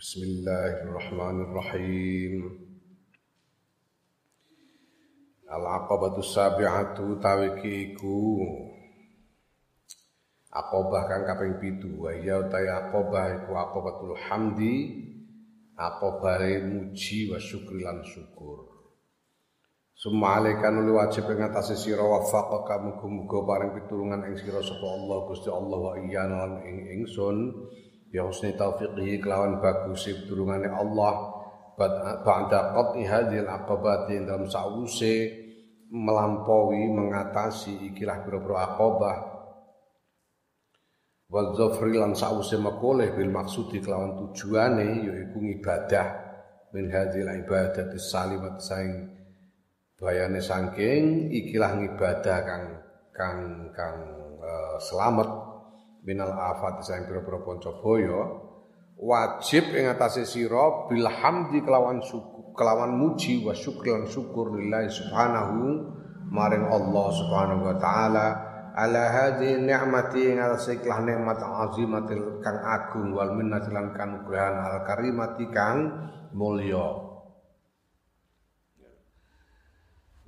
Bismillahirrahmanirrahim. Al-aqabatu sabi'atu tawiki iku Aqobah kang kaping pitu. Wa iya utai aqobah iku aqobatul hamdi aqobah muji wa syukri lan syukur. Summa alaikan uli wajib ing atase sira wafaqaka muga-muga paring pitulungan ing sira sapa Allah Gusti Allah wa iyana ing ingsun ya husni taufiqihi kelawan bagus tulungane Allah. Ba'da qat'i hadhil aqabati dalam sause melampaui mengatasi ikilah pira-pira aqabah. Wa zafri lan sause makoleh bil maksudi kelawan tujuane yaiku ibadah min hadhil ibadati salimat saing bayane saking ikilah ibadah kang kang kang uh, selamat minal afat sayang pira-pira panca boyo wajib ing atase sira bil hamdi kelawan syukur kelawan muji wa syukur lan syukur lillahi subhanahu maring Allah subhanahu wa taala ala hadhi ni'mati ing atase ikhlas nikmat azimatil kang agung wal minnati lan kanugrahan al karimati kang mulya.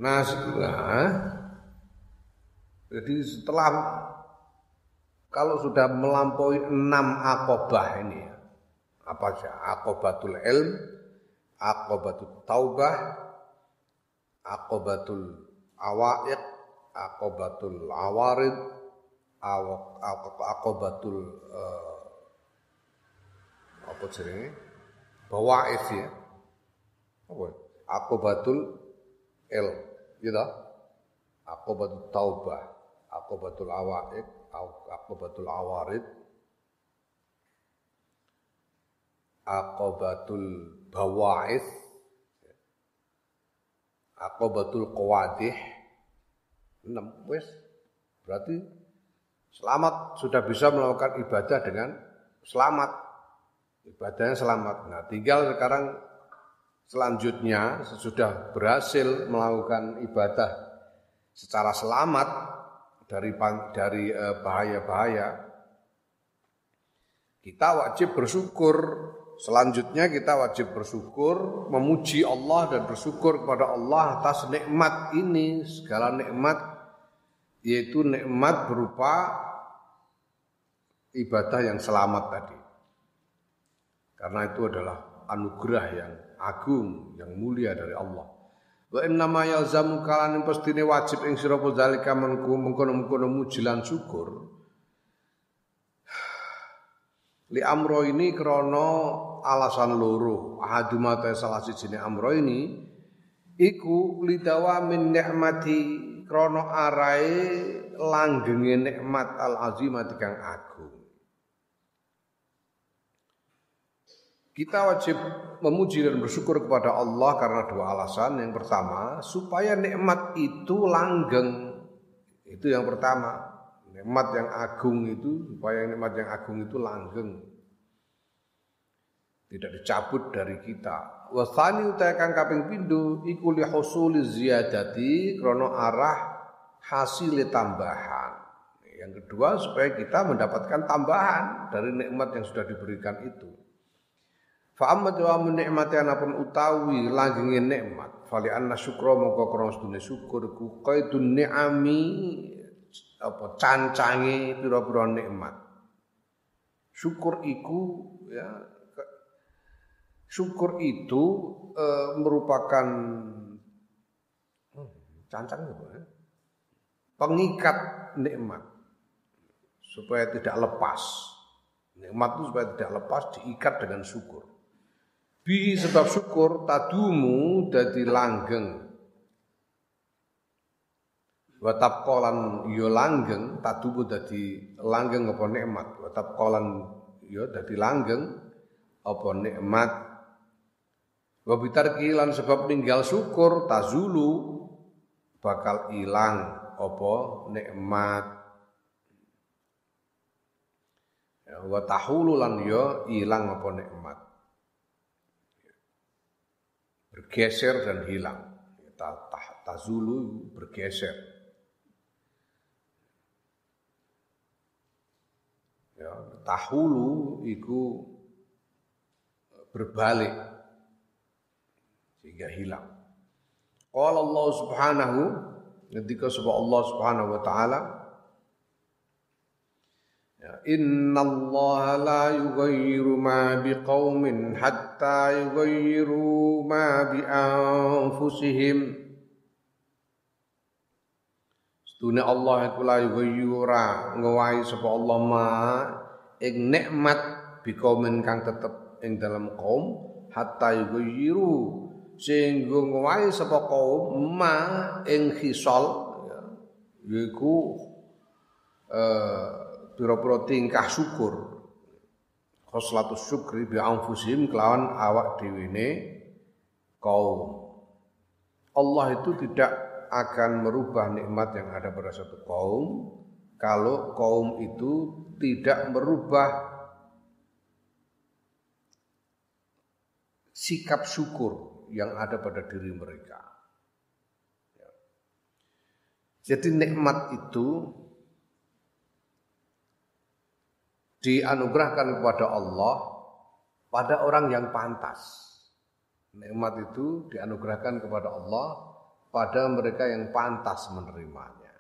Nah, jadi setelah kalau sudah melampaui enam akobah ini apa saja akobatul ilm akobatul taubah akobatul awaiq akobatul awarid akobatul uh, apa jenenge? Bawaif ya. Apa? Akobatul ilm gitu. Akobatul taubah akobatul awaiq Aqobatul awarid Aqobatul bawa'ith Aqobatul qawadih. Enam wes. Berarti selamat sudah bisa melakukan ibadah dengan selamat. Ibadahnya selamat. Nah tinggal sekarang selanjutnya sesudah berhasil melakukan ibadah secara selamat dari dari eh, bahaya-bahaya kita wajib bersyukur. Selanjutnya kita wajib bersyukur memuji Allah dan bersyukur kepada Allah atas nikmat ini. Segala nikmat yaitu nikmat berupa ibadah yang selamat tadi. Karena itu adalah anugerah yang agung yang mulia dari Allah Wa inna ma yalzamu kalan pastine wajib ing sira zalika mengkono-mengkono mujilan syukur. Li amro ini krono alasan loro. Ahaduma ta salah sijine amro ini iku lidawa min nikmati krono arai langgenge nikmat al azimati kang agung. Kita wajib memuji dan bersyukur kepada Allah karena dua alasan. Yang pertama, supaya nikmat itu langgeng. Itu yang pertama. Nikmat yang agung itu, supaya nikmat yang agung itu langgeng. Tidak dicabut dari kita. Wasani utai kang kaping pindu iku li husuli ziyadati krono arah hasil tambahan. Yang kedua supaya kita mendapatkan tambahan dari nikmat yang sudah diberikan itu. Fa amma wa min nikmati anapun utawi langgenge nikmat fali anna syukra mongko krana sedune syukur ku qaidun ni'ami apa cancange pira-pira nikmat. Syukur iku ya syukur itu e, merupakan hmm, cancang apa ya? Pengikat nikmat supaya tidak lepas. Nikmat itu supaya tidak lepas diikat dengan syukur. Bi sebab syukur tadumu dadi langgeng. Wa tabqalan yo ya langgeng, tadumu dadi langgeng apa nikmat. Wa tabqalan yo ya dadi langgeng apa nikmat. Wa bitarki lan sebab ninggal syukur tazulu bakal ilang apa nikmat. Ya, wa tahulu lan yo ya ilang apa nikmat bergeser dan hilang. Tazulu bergeser. Ya, tahulu itu berbalik sehingga hilang. Qala Allah Subhanahu ketika sebab Allah Subhanahu wa taala Ya, Inna Allah la yughayyiru ma biqaumin hatta yughayyiru ma bi anfusihim. Setune Allah iku la yughayyura ngowahi sapa Allah ma ing nikmat biqaumin kang tetep ing dalam kaum hatta yughayyiru sehingga ngowahi sapa kaum ma ing khisal ya, yaiku eh, pira-pira tingkah syukur khoslatus syukri bi anfusihim kelawan awak dhewe kaum Allah itu tidak akan merubah nikmat yang ada pada satu kaum kalau kaum itu tidak merubah sikap syukur yang ada pada diri mereka. Ya. Jadi nikmat itu dianugerahkan kepada Allah pada orang yang pantas. Nikmat itu dianugerahkan kepada Allah pada mereka yang pantas menerimanya.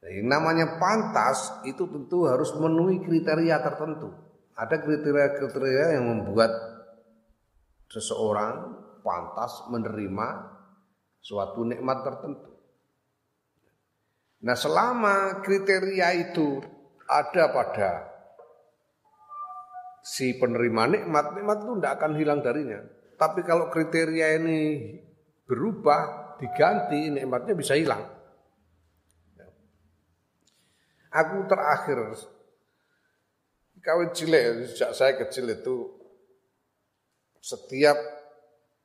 Nah, yang namanya pantas itu tentu harus memenuhi kriteria tertentu. Ada kriteria-kriteria yang membuat seseorang pantas menerima suatu nikmat tertentu. Nah, selama kriteria itu ada pada si penerima nikmat, nikmat itu tidak akan hilang darinya. Tapi kalau kriteria ini berubah, diganti, nikmatnya bisa hilang. Aku terakhir, kawin cilik, sejak saya kecil itu, setiap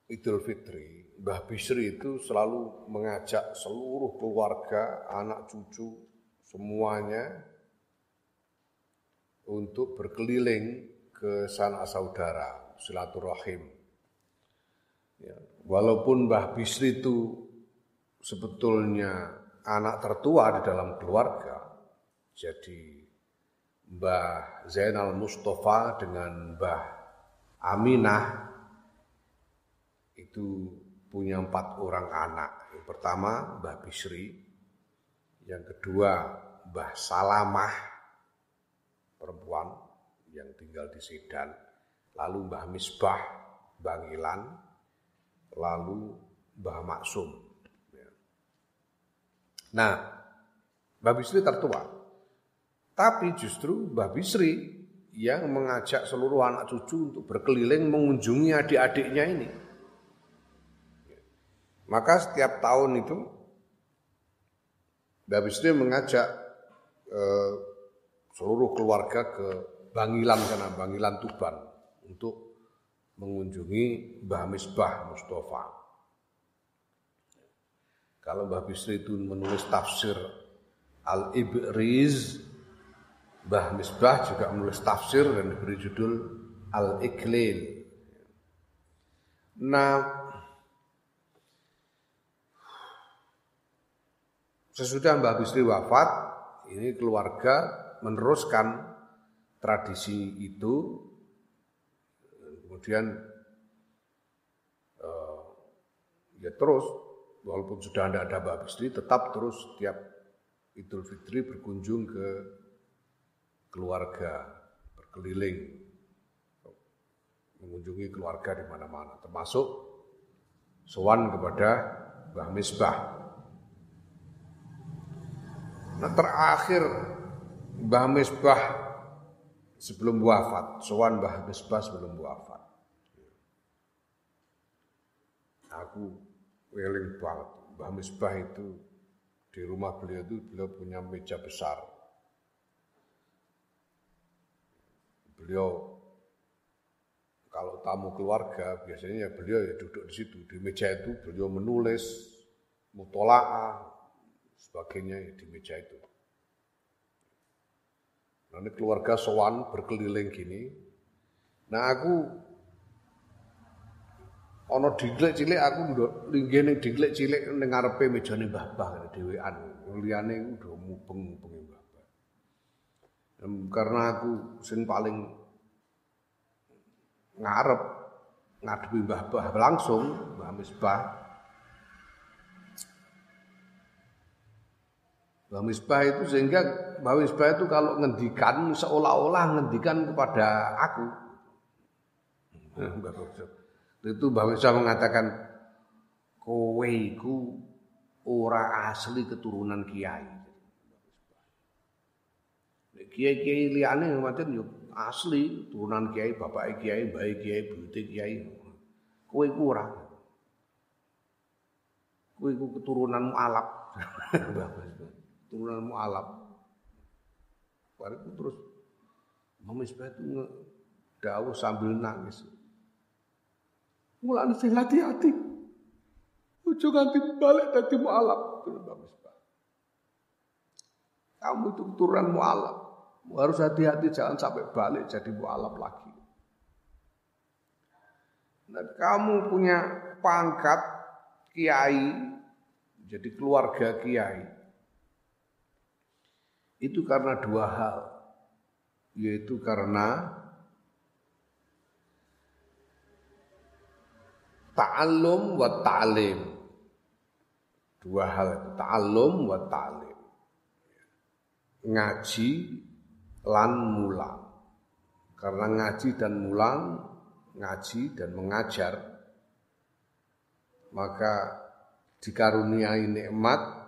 Idul Fitri, Mbah Bisri itu selalu mengajak seluruh keluarga, anak cucu, semuanya untuk berkeliling ke sanak saudara, silaturahim. Ya, walaupun Mbah Bisri itu sebetulnya anak tertua di dalam keluarga, jadi Mbah Zainal Mustafa dengan Mbah Aminah itu punya empat orang anak. Yang pertama Mbah Bisri, yang kedua Mbah Salamah perempuan, yang tinggal di Sedan, lalu Mbah Misbah Bangilan, lalu Mbah Maksum. Ya. Nah, Mbah Bisri tertua. Tapi justru Mbah Bisri yang mengajak seluruh anak cucu untuk berkeliling mengunjungi adik-adiknya ini. Maka setiap tahun itu Mbah Bisri mengajak eh, seluruh keluarga ke Bangilan sana, Bangilan Tuban untuk mengunjungi Mbah Misbah Mustafa. Kalau Mbah Bisri itu menulis tafsir Al-Ibriz, Mbah Misbah juga menulis tafsir dan diberi judul Al-Iklil. Nah, sesudah Mbah Bisri wafat, ini keluarga meneruskan tradisi itu kemudian uh, ya terus walaupun sudah tidak ada Mbak Bisri tetap terus setiap Idul Fitri berkunjung ke keluarga berkeliling mengunjungi keluarga di mana-mana termasuk sowan kepada Mbah Misbah. Nah terakhir Mbah Misbah sebelum wafat, sowan Mbah sebelum wafat. Aku weling banget. Mbah Misbah itu di rumah beliau itu beliau punya meja besar. Beliau kalau tamu keluarga biasanya beliau ya duduk di situ di meja itu beliau menulis mutolaah sebagainya di meja itu. Nanti keluarga sowan berkeliling gini. Nah aku ana diglek cilik aku linggih ning diglek cilik ning ngarepe mejane Mbah Bah dhewean. Liyane udah mubeng-mubeng Mbah Bah. Karena aku sing paling ngarep ngadepi Mbah Bah langsung, Mbah Misbah. Mbah Misbah itu sehingga Mbah Misbah itu kalau ngendikan seolah-olah ngendikan kepada aku. Mbah Itu Mbah Misbah mengatakan kowe iku ora asli keturunan kiai. Kiai-kiai liyane macam yo asli turunan kiai, bapak kiai, bayi kiai, buyute kiai. Kowe iku ora. Kowe iku keturunanmu alap. Turunanmu alap. Bariku terus Mama Isbah itu dawuh sambil nangis. Mulane sing hati-hati. Ojo ganti balik dadi mualaf. Kamu itu keturunan mualaf. Harus hati-hati jangan sampai balik jadi mualaf lagi. Nah, kamu punya pangkat kiai, jadi keluarga kiai. Itu karena dua hal. Yaitu karena ta'allum wa ta'lim. Dua hal ta'allum wa ta'lim. Ngaji lan mulang. Karena ngaji dan mulang, ngaji dan mengajar, maka dikaruniai nikmat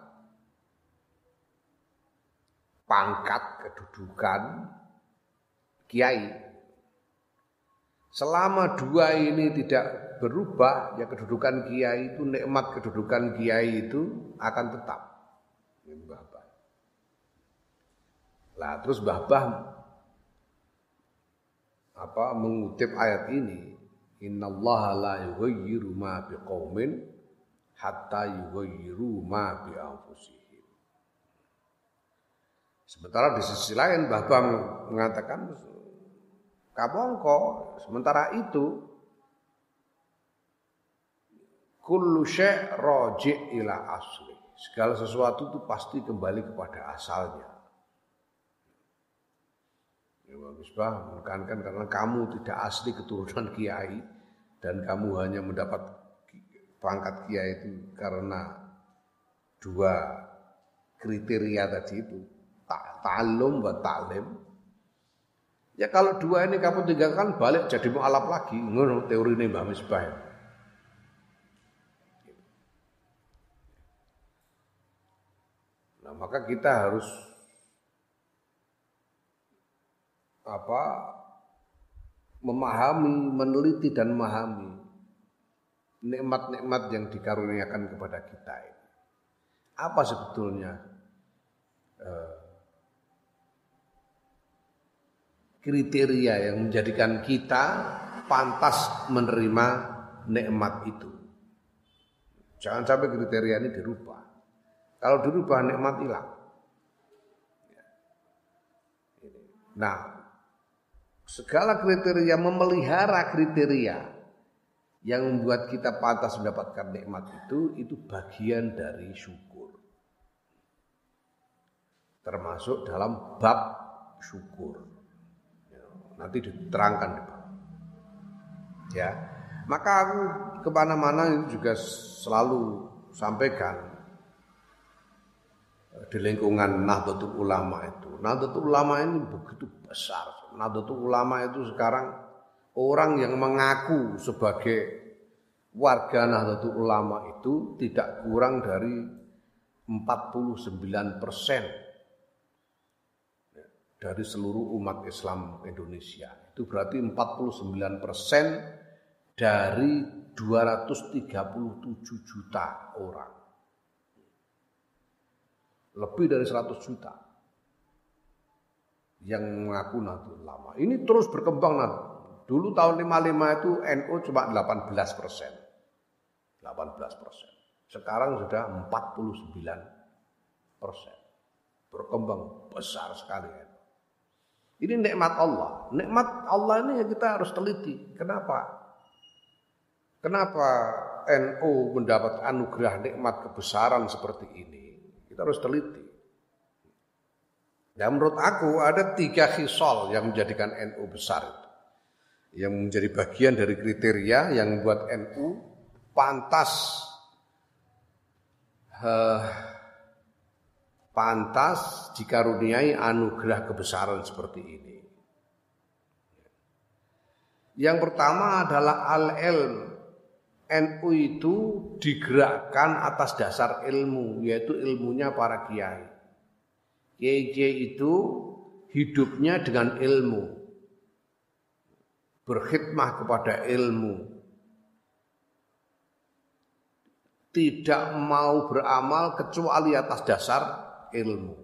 pangkat kedudukan kiai. Selama dua ini tidak berubah, ya kedudukan kiai itu nikmat kedudukan kiai itu akan tetap. Ini Nah, terus Bah apa mengutip ayat ini, innallaha la yughayyiru ma biqaumin hatta yughayyiru ma bi anfusihim. Sementara di sisi lain Mbah Bah mengatakan kabongko sementara itu kullu syai' ila asli. Segala sesuatu itu pasti kembali kepada asalnya. Imam Misbah menekankan karena kamu tidak asli keturunan kiai dan kamu hanya mendapat pangkat kiai itu karena dua kriteria tadi itu ta'allum wa ta'lim. Ya kalau dua ini kamu tinggalkan balik jadi mu'alaf lagi. Ngono teori ini Mbah Misbah. Nah maka kita harus apa memahami, meneliti dan memahami nikmat-nikmat yang dikaruniakan kepada kita ini. Apa sebetulnya eh, kriteria yang menjadikan kita pantas menerima nikmat itu? Jangan sampai kriteria ini dirubah. Kalau dirubah nikmat hilang. Nah, segala kriteria memelihara kriteria yang membuat kita pantas mendapatkan nikmat itu itu bagian dari syukur. Termasuk dalam bab syukur. Nanti diterangkan Ya, maka aku ke mana-mana itu juga selalu sampaikan di lingkungan Nahdlatul Ulama itu. Nahdlatul Ulama ini begitu besar. Nahdlatul Ulama itu sekarang orang yang mengaku sebagai warga Nahdlatul Ulama itu tidak kurang dari 49 persen dari seluruh umat Islam Indonesia. Itu berarti 49 persen dari 237 juta orang. Lebih dari 100 juta yang mengaku Nahdlatul Ulama. Ini terus berkembang nah. Dulu tahun 55 itu NU cuma 18 persen. 18 persen. Sekarang sudah 49 persen. Berkembang besar sekali. Ini nikmat Allah. Nikmat Allah ini ya kita harus teliti. Kenapa? Kenapa NU mendapat anugerah nikmat kebesaran seperti ini? Kita harus teliti. Ya menurut aku ada tiga hisol yang menjadikan NU besar itu. yang menjadi bagian dari kriteria yang membuat NU pantas uh, pantas dikaruniai anugerah kebesaran seperti ini. Yang pertama adalah al-ilm. NU itu digerakkan atas dasar ilmu, yaitu ilmunya para kiai. Kiai-kiai itu hidupnya dengan ilmu. Berkhidmah kepada ilmu. Tidak mau beramal kecuali atas dasar ilmu.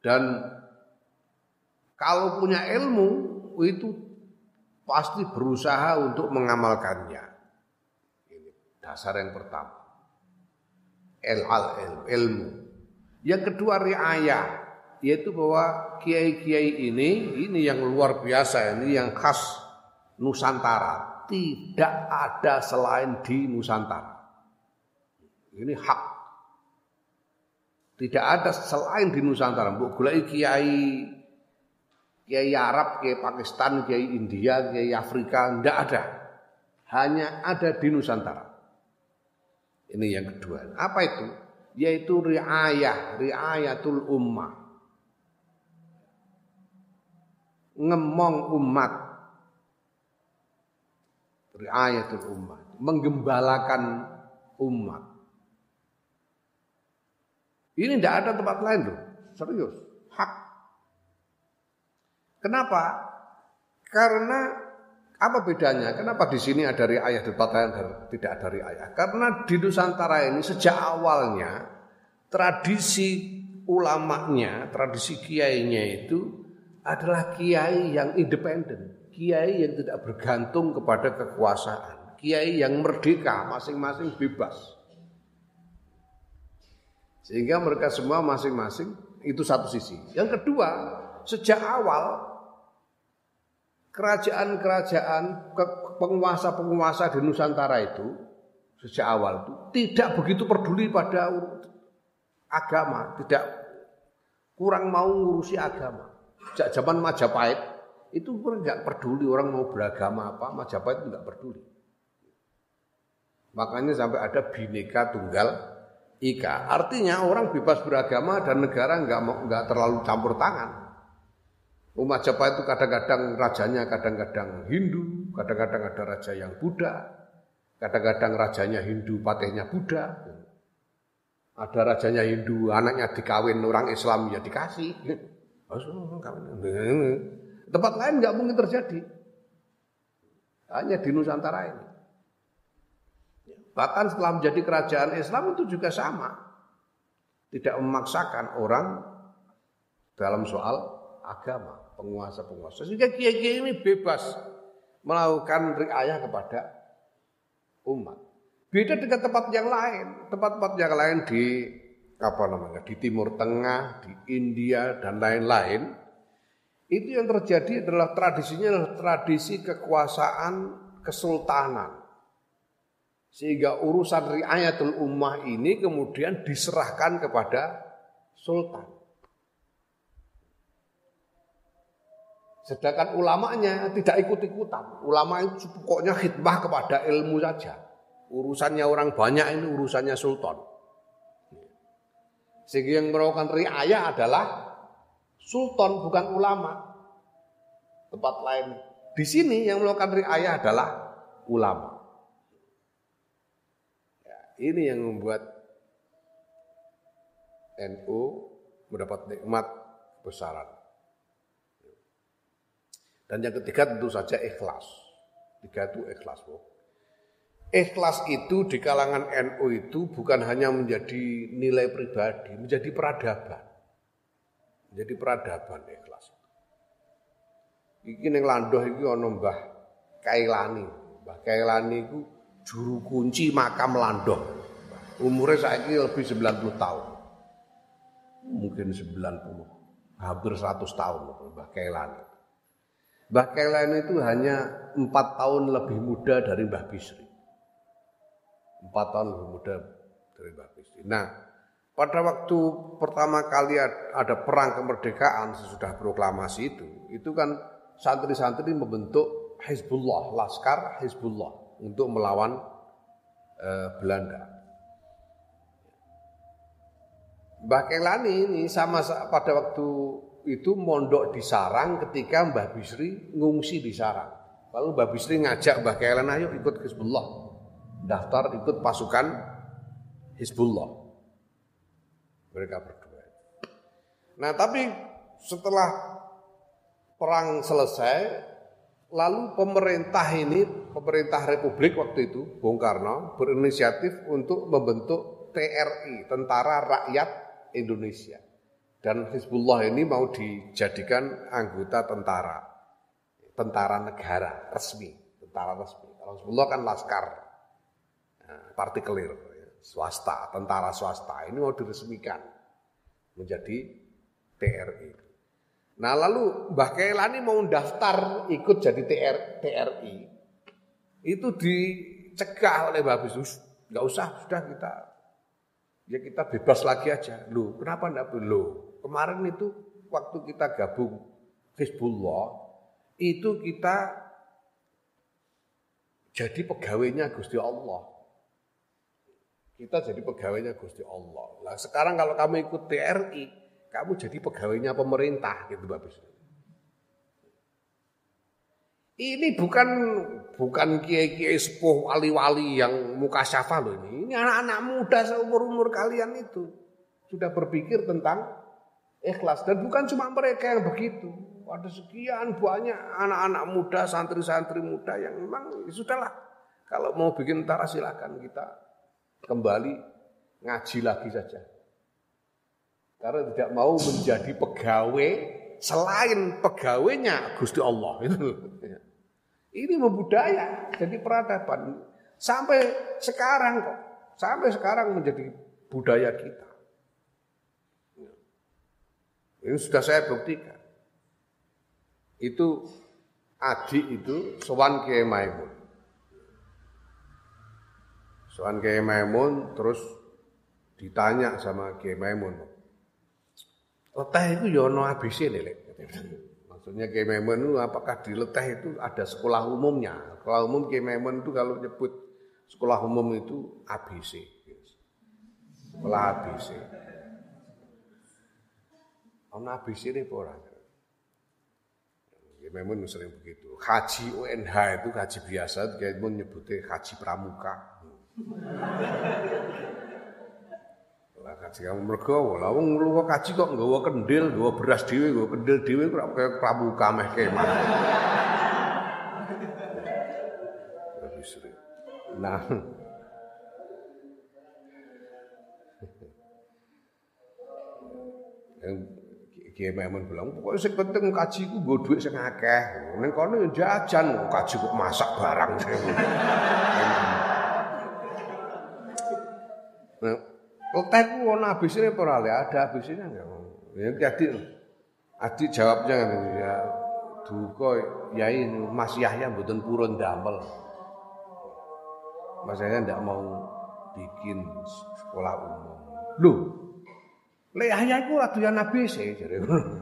Dan kalau punya ilmu itu pasti berusaha untuk mengamalkannya. Ini dasar yang pertama. El al ilmu. Yang kedua riayah, yaitu bahwa kiai-kiai ini ini yang luar biasa, ini yang khas Nusantara. Tidak ada selain di Nusantara. Ini hak. Tidak ada selain di Nusantara. Mbok golek kiai kiai Arab, kiai Pakistan, kiai India, kiai Afrika, tidak ada. Hanya ada di Nusantara. Ini yang kedua. Apa itu? Yaitu riayah, riayatul ummah. Ngemong umat. Riayatul ummah. Menggembalakan umat. Ini tidak ada tempat lain loh. Serius. Hak Kenapa? Karena apa bedanya? Kenapa di sini ada riayah di tempat lain tidak ada riayah? Karena di Nusantara ini sejak awalnya tradisi ulamanya, tradisi kiainya itu adalah kiai yang independen, kiai yang tidak bergantung kepada kekuasaan, kiai yang merdeka, masing-masing bebas. Sehingga mereka semua masing-masing itu satu sisi. Yang kedua, sejak awal kerajaan-kerajaan penguasa-penguasa di Nusantara itu sejak awal itu tidak begitu peduli pada agama, tidak kurang mau ngurusi agama. Sejak zaman Majapahit itu nggak peduli orang mau beragama apa, Majapahit tidak peduli. Makanya sampai ada bineka tunggal ika. Artinya orang bebas beragama dan negara nggak nggak terlalu campur tangan. Umat Jepang itu kadang-kadang rajanya kadang-kadang Hindu, kadang-kadang ada raja yang Buddha, kadang-kadang rajanya Hindu, patihnya Buddha. Ada rajanya Hindu, anaknya dikawin orang Islam ya dikasih. Tempat lain nggak mungkin terjadi. Hanya di Nusantara ini. Bahkan setelah menjadi kerajaan Islam itu juga sama. Tidak memaksakan orang dalam soal agama, penguasa-penguasa. Sehingga kiai-kiai ini bebas melakukan riayah kepada umat. Beda dengan tempat yang lain. Tempat-tempat yang lain di apa namanya di Timur Tengah, di India dan lain-lain. Itu yang terjadi adalah tradisinya adalah tradisi kekuasaan kesultanan. Sehingga urusan riayatul ummah ini kemudian diserahkan kepada sultan. Sedangkan ulamanya tidak ikut-ikutan. Ulama itu pokoknya khidmah kepada ilmu saja. Urusannya orang banyak ini urusannya sultan. Sehingga yang melakukan riayah adalah sultan bukan ulama. Tempat lain di sini yang melakukan riayah adalah ulama. Ini yang membuat NU mendapat nikmat besaran. Dan yang ketiga tentu saja ikhlas. Tiga itu ikhlas. Bu. Ikhlas itu di kalangan NU itu bukan hanya menjadi nilai pribadi, menjadi peradaban. Menjadi peradaban ikhlas. Iki ning Landoh iki ana Mbah Kailani. Mbah Kailani iku juru kunci makam Landoh. Umurnya saiki lebih 90 tahun. Mungkin 90, hampir 100 tahun Mbah Kailani. Mbah Kailan itu hanya empat tahun lebih muda dari Mbah Bisri. Empat tahun lebih muda dari Mbah Bisri. Nah, pada waktu pertama kali ada perang kemerdekaan sesudah proklamasi itu, itu kan santri-santri membentuk Hizbullah, Laskar Hizbullah untuk melawan eh, Belanda. Mbah Kelani ini sama pada waktu itu mondok di Sarang ketika Mbah Bisri ngungsi di Sarang. Lalu Mbah Bisri ngajak Mbah Kelani ayo ikut Hizbullah. Daftar ikut pasukan Hizbullah. Mereka berdua. Nah tapi setelah perang selesai, lalu pemerintah ini, pemerintah Republik waktu itu, Bung Karno, berinisiatif untuk membentuk TRI, Tentara Rakyat Indonesia. Dan Hizbullah ini mau dijadikan anggota tentara, tentara negara resmi, tentara resmi. Kalau Hizbullah kan laskar, nah, partikelir, swasta, tentara swasta. Ini mau diresmikan menjadi TRI. Nah lalu Mbah Kelani mau daftar ikut jadi TR, TRI. Itu dicegah oleh Mbah Bisus. Gak usah, sudah kita ya kita bebas lagi aja. Loh, kenapa enggak belum? Kemarin itu waktu kita gabung Hizbullah, itu kita jadi pegawainya Gusti Allah. Kita jadi pegawainya Gusti Allah. Nah sekarang kalau kamu ikut TRI, kamu jadi pegawainya pemerintah gitu Bapak Ini bukan bukan kiai-kiai sepuh wali-wali yang muka syafa loh ini. Ini anak-anak muda seumur-umur kalian itu sudah berpikir tentang ikhlas dan bukan cuma mereka yang begitu. Ada sekian banyak anak-anak muda, santri-santri muda yang memang ya sudahlah. Kalau mau bikin tentara silakan kita kembali ngaji lagi saja. Karena tidak mau menjadi pegawai selain pegawainya Gusti Allah. Ini membudaya jadi peradaban sampai sekarang kok. Sampai sekarang menjadi budaya kita. Ini sudah saya buktikan. Itu adik itu Sowan Kiai Maimun. Sowan Kiai Maimun terus ditanya sama Kiai Maimun. Leteh itu ya ono ABC nih, Maksudnya Kiai itu apakah di leteh itu ada sekolah umumnya? Sekolah umum Kiai itu kalau nyebut sekolah umum itu ABC. Sekolah ABC. Ono ABC ini ora? Kiai Memon sering begitu. Haji UNH itu haji biasa, Kiai nyebutnya haji pramuka. Lah kaji kamu mergo lah wong lunga kaji kok nggawa kendil, nggawa beras dhewe, nggawa kendil dhewe kok kaya pramuka meh kemah. Nah. Kiai Maimun bilang, pokoknya sing penting kaji ku nggo dhuwit sing akeh. Ning kono jajan, kaji kok masak barang. Nah, Leteh ku ono ABC-ne apa ora Ada ABC-nya enggak? Ya jadi adik jawabnya kan ya duka yai Mas Yahya mboten purun damel. Mas Yahya ndak mau bikin sekolah umum. Loh. Lek Yahya iku ora doyan ABC jare ngono.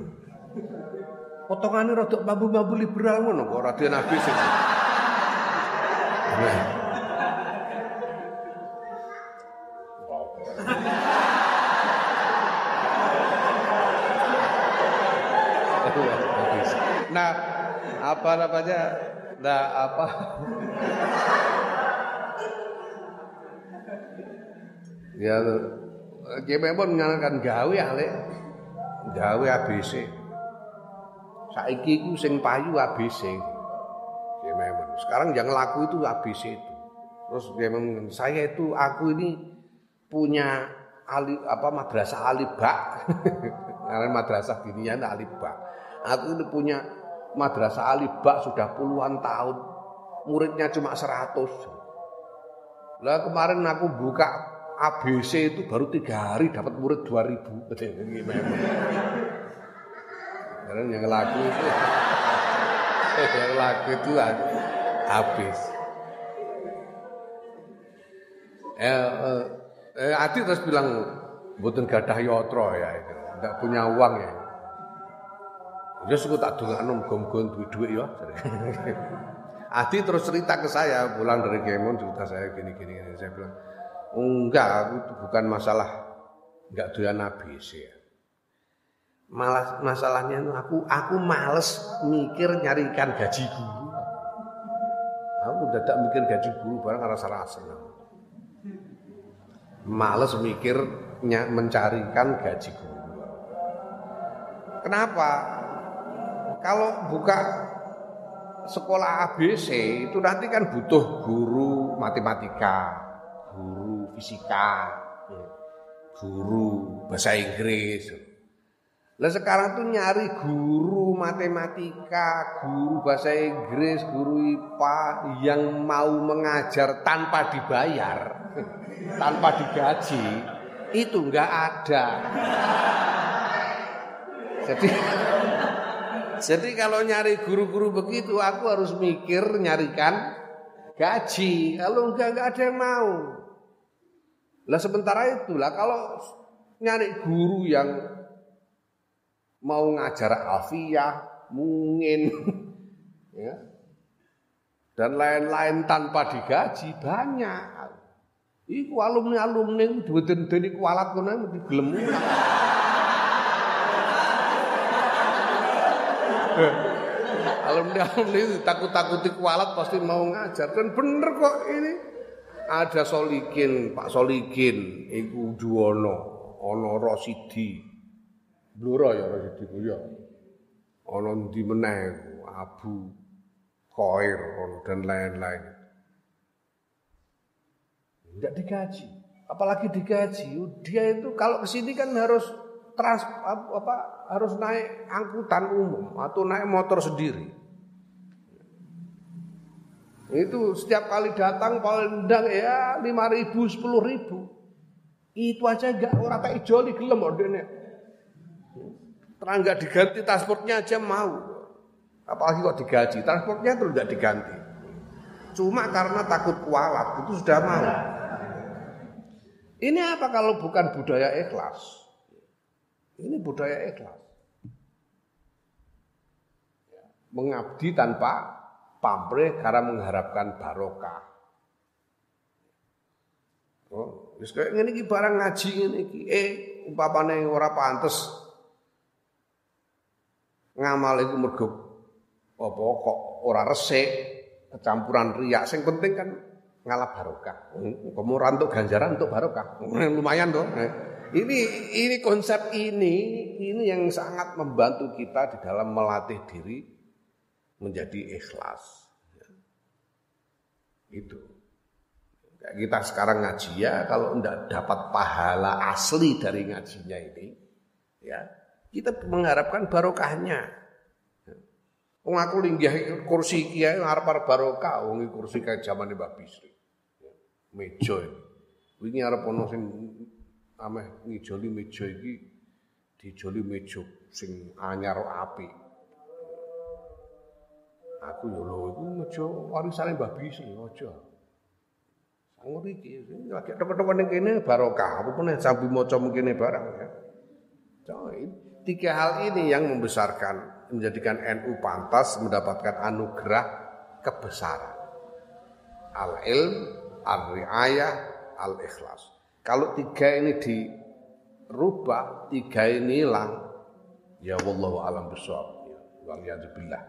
Potongane rada bambu-bambu liberal ngono kok ora doyan ABC. Nah. Apa namanya? Nah, apa? ya, GPM pun menyarankan gawe ale, gawe ABC. Saiki ku sing payu ABC. GPM. Sekarang yang laku itu ABC itu. Terus GPM saya itu aku ini punya ali, apa madrasah alibak. Karena madrasah dinian alibak. Aku ini punya madrasah alibak sudah puluhan tahun. Muridnya cuma 100. Lah kemarin aku buka ABC itu baru tiga hari dapat murid 2000. Karena yang laku itu yang laku itu habis. Eh, eh, eh, Adi terus bilang mboten gadah yatra ya. Enggak punya uang ya. Ya suku tak dongakno muga-muga duwe dhuwit ya. Adi terus cerita ke saya, pulang dari Kemon cerita saya gini-gini. Saya bilang, enggak, aku bukan masalah enggak doyan ABC ya. Malah masalahnya aku aku males mikir nyarikan gaji guru. Aku dadak mikir gaji guru barang rasa-rasa. Males mikir mencarikan gaji guru. Kenapa? Kalau buka sekolah ABC itu nanti kan butuh guru matematika, guru fisika, guru bahasa Inggris. Lah sekarang tuh nyari guru matematika, guru bahasa Inggris, guru IPA yang mau mengajar tanpa dibayar, tanpa digaji, itu enggak ada. Jadi jadi kalau nyari guru-guru begitu aku harus mikir nyarikan gaji. Kalau enggak enggak ada yang mau. Lah sementara itulah kalau nyari guru yang mau ngajar alfiah, mungkin ya. Dan lain-lain tanpa digaji banyak. Iku alumni-alumni duwe-duwe iku alat kono mesti gelem. alumni-alumni takut-takuti kualat pasti mau ngajar. Dan bener kok ini. Ada Solikin, Pak Solikin, Iku Duwono, Ono Rosidi, Blora ya ora jadi ya. Ana ndi meneh Abu Koir dan lain-lain. Tidak digaji. Apalagi digaji. Dia itu kalau ke sini kan harus trans apa harus naik angkutan umum atau naik motor sendiri. Itu setiap kali datang paling ndang ya lima ribu, sepuluh ribu. Itu aja enggak orang tak ijoli gelem ordene. Terangga diganti transportnya aja mau. Apalagi kok digaji, transportnya terus tidak diganti. Cuma karena takut kualat, itu sudah mau. Ini apa kalau bukan budaya ikhlas? Ini budaya ikhlas. Mengabdi tanpa pamrih karena mengharapkan barokah. Oh, wis kayak ngene iki barang ngaji ngene iki. Eh, umpamane ora pantes ngamal itu mergo apa kok ora resik, kecampuran riak. Sing penting kan ngalap barokah. Kamu rantuk ganjaran untuk barokah. Lumayan dong. Ini ini konsep ini ini yang sangat membantu kita di dalam melatih diri menjadi ikhlas. Itu. Kita sekarang ngaji ya, kalau tidak dapat pahala asli dari ngajinya ini, ya kita mengharapkan barokahnya. Wong aku linggih kursi kiai arep-arep barokah wong kursi kayak zamane Mbak Bisri. Meja iki. Wingi arep ana sing ameh ngijoli meja iki dijoli meja sing anyar api. Aku yo lho iku meja warisane Mbah Bisri aja. Sangur iki lagi teman-teman ning kene barokah apa pun sambil maca mungkin barang ya. Coy, Tiga hal ini yang membesarkan, menjadikan NU pantas mendapatkan anugerah kebesaran. Al-ilm, al-riayah, al-ikhlas. Kalau tiga ini dirubah, tiga ini hilang, ya wallahu alam bisawab. Waliyadzubillah.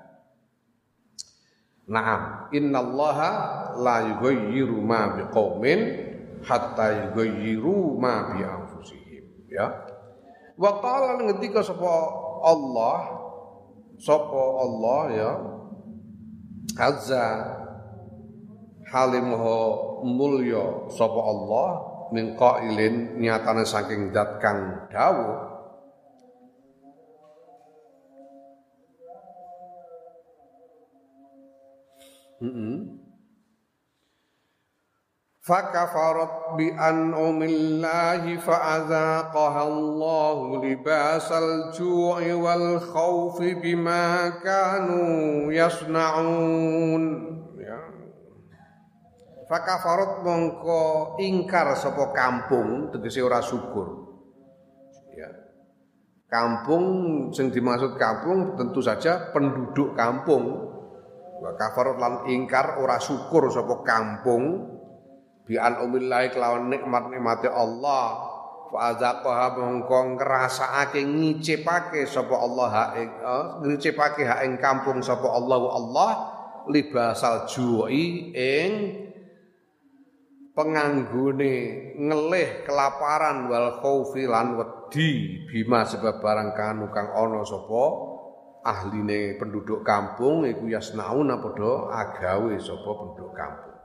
Naam, innallaha la yughayyiru ma biqaumin hatta yughayyiru ma bi anfusihim. Ya. Wa qala ngendika sapa Allah sapa Allah ya azza halimuhu mulya sapa Allah min qailin nyatane saking zat kang dawuh Mm -hmm. فكفرت بأنعم الله فأذاقها الله لباس الجوع والخوف بما كانوا يصنعون Fakafarot mongko ingkar sapa kampung tegese ora syukur. Kampung sing dimaksud kampung tentu saja penduduk kampung. Wa kafarut lan ingkar ora syukur sapa kampung bi an umillahi kelawan nikmat-nikmate Allah. Fa azaqaha mongko ngrasakake ngicipake sapa Allah ha ing eh, ngicipake ha ing kampung sapa Allah Allah libasal ju'i ing penganggone ngelih kelaparan wal khaufi lan wedi bima sebab barang kanu kang ana sapa ahline penduduk kampung iku yasnauna padha agawe sapa penduduk kampung.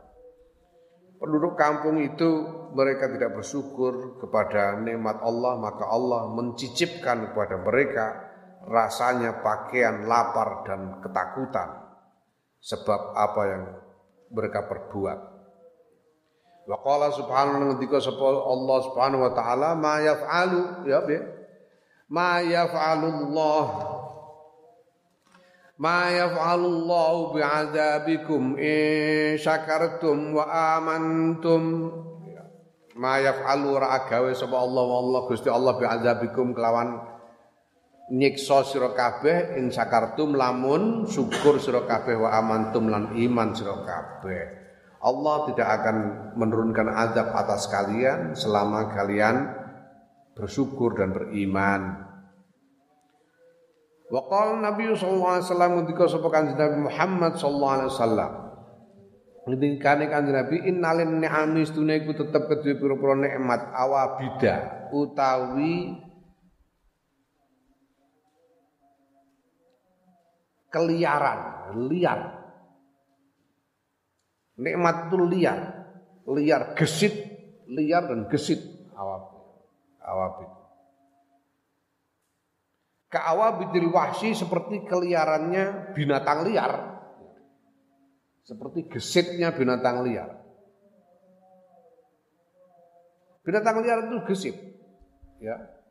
Penduduk kampung itu mereka tidak bersyukur kepada nikmat Allah maka Allah mencicipkan kepada mereka rasanya pakaian lapar dan ketakutan sebab apa yang mereka perbuat. Wa qala subhanahu ngendika sapa Allah subhanahu wa taala ma yaf'alu ya bi. Ma yaf'alu Allah ma yaf'alu Allah bi'adzabikum in syakartum wa amantum. Ma yaf'alu ra agawe sapa Allah Allah Gusti Allah bi'adzabikum kelawan nyiksa sira kabeh in syakartum lamun syukur sira kabeh wa amantum lan iman sira kabeh Allah tidak akan menurunkan azab atas kalian selama kalian bersyukur dan beriman. Wa qala Nabi sallallahu alaihi wasallam ketika sapa kanjeng Nabi Muhammad sallallahu alaihi wasallam Ngendikane kanjeng Nabi innalin ni'ami stune iku tetep kedue pira-pira nikmat awabida utawi keliaran, liar Nikmat itu liar, liar gesit, liar dan gesit awab. Awab itu. Ka'awabidil wahsi seperti keliarannya binatang liar. Seperti gesitnya binatang liar. Binatang liar itu gesit. Ya.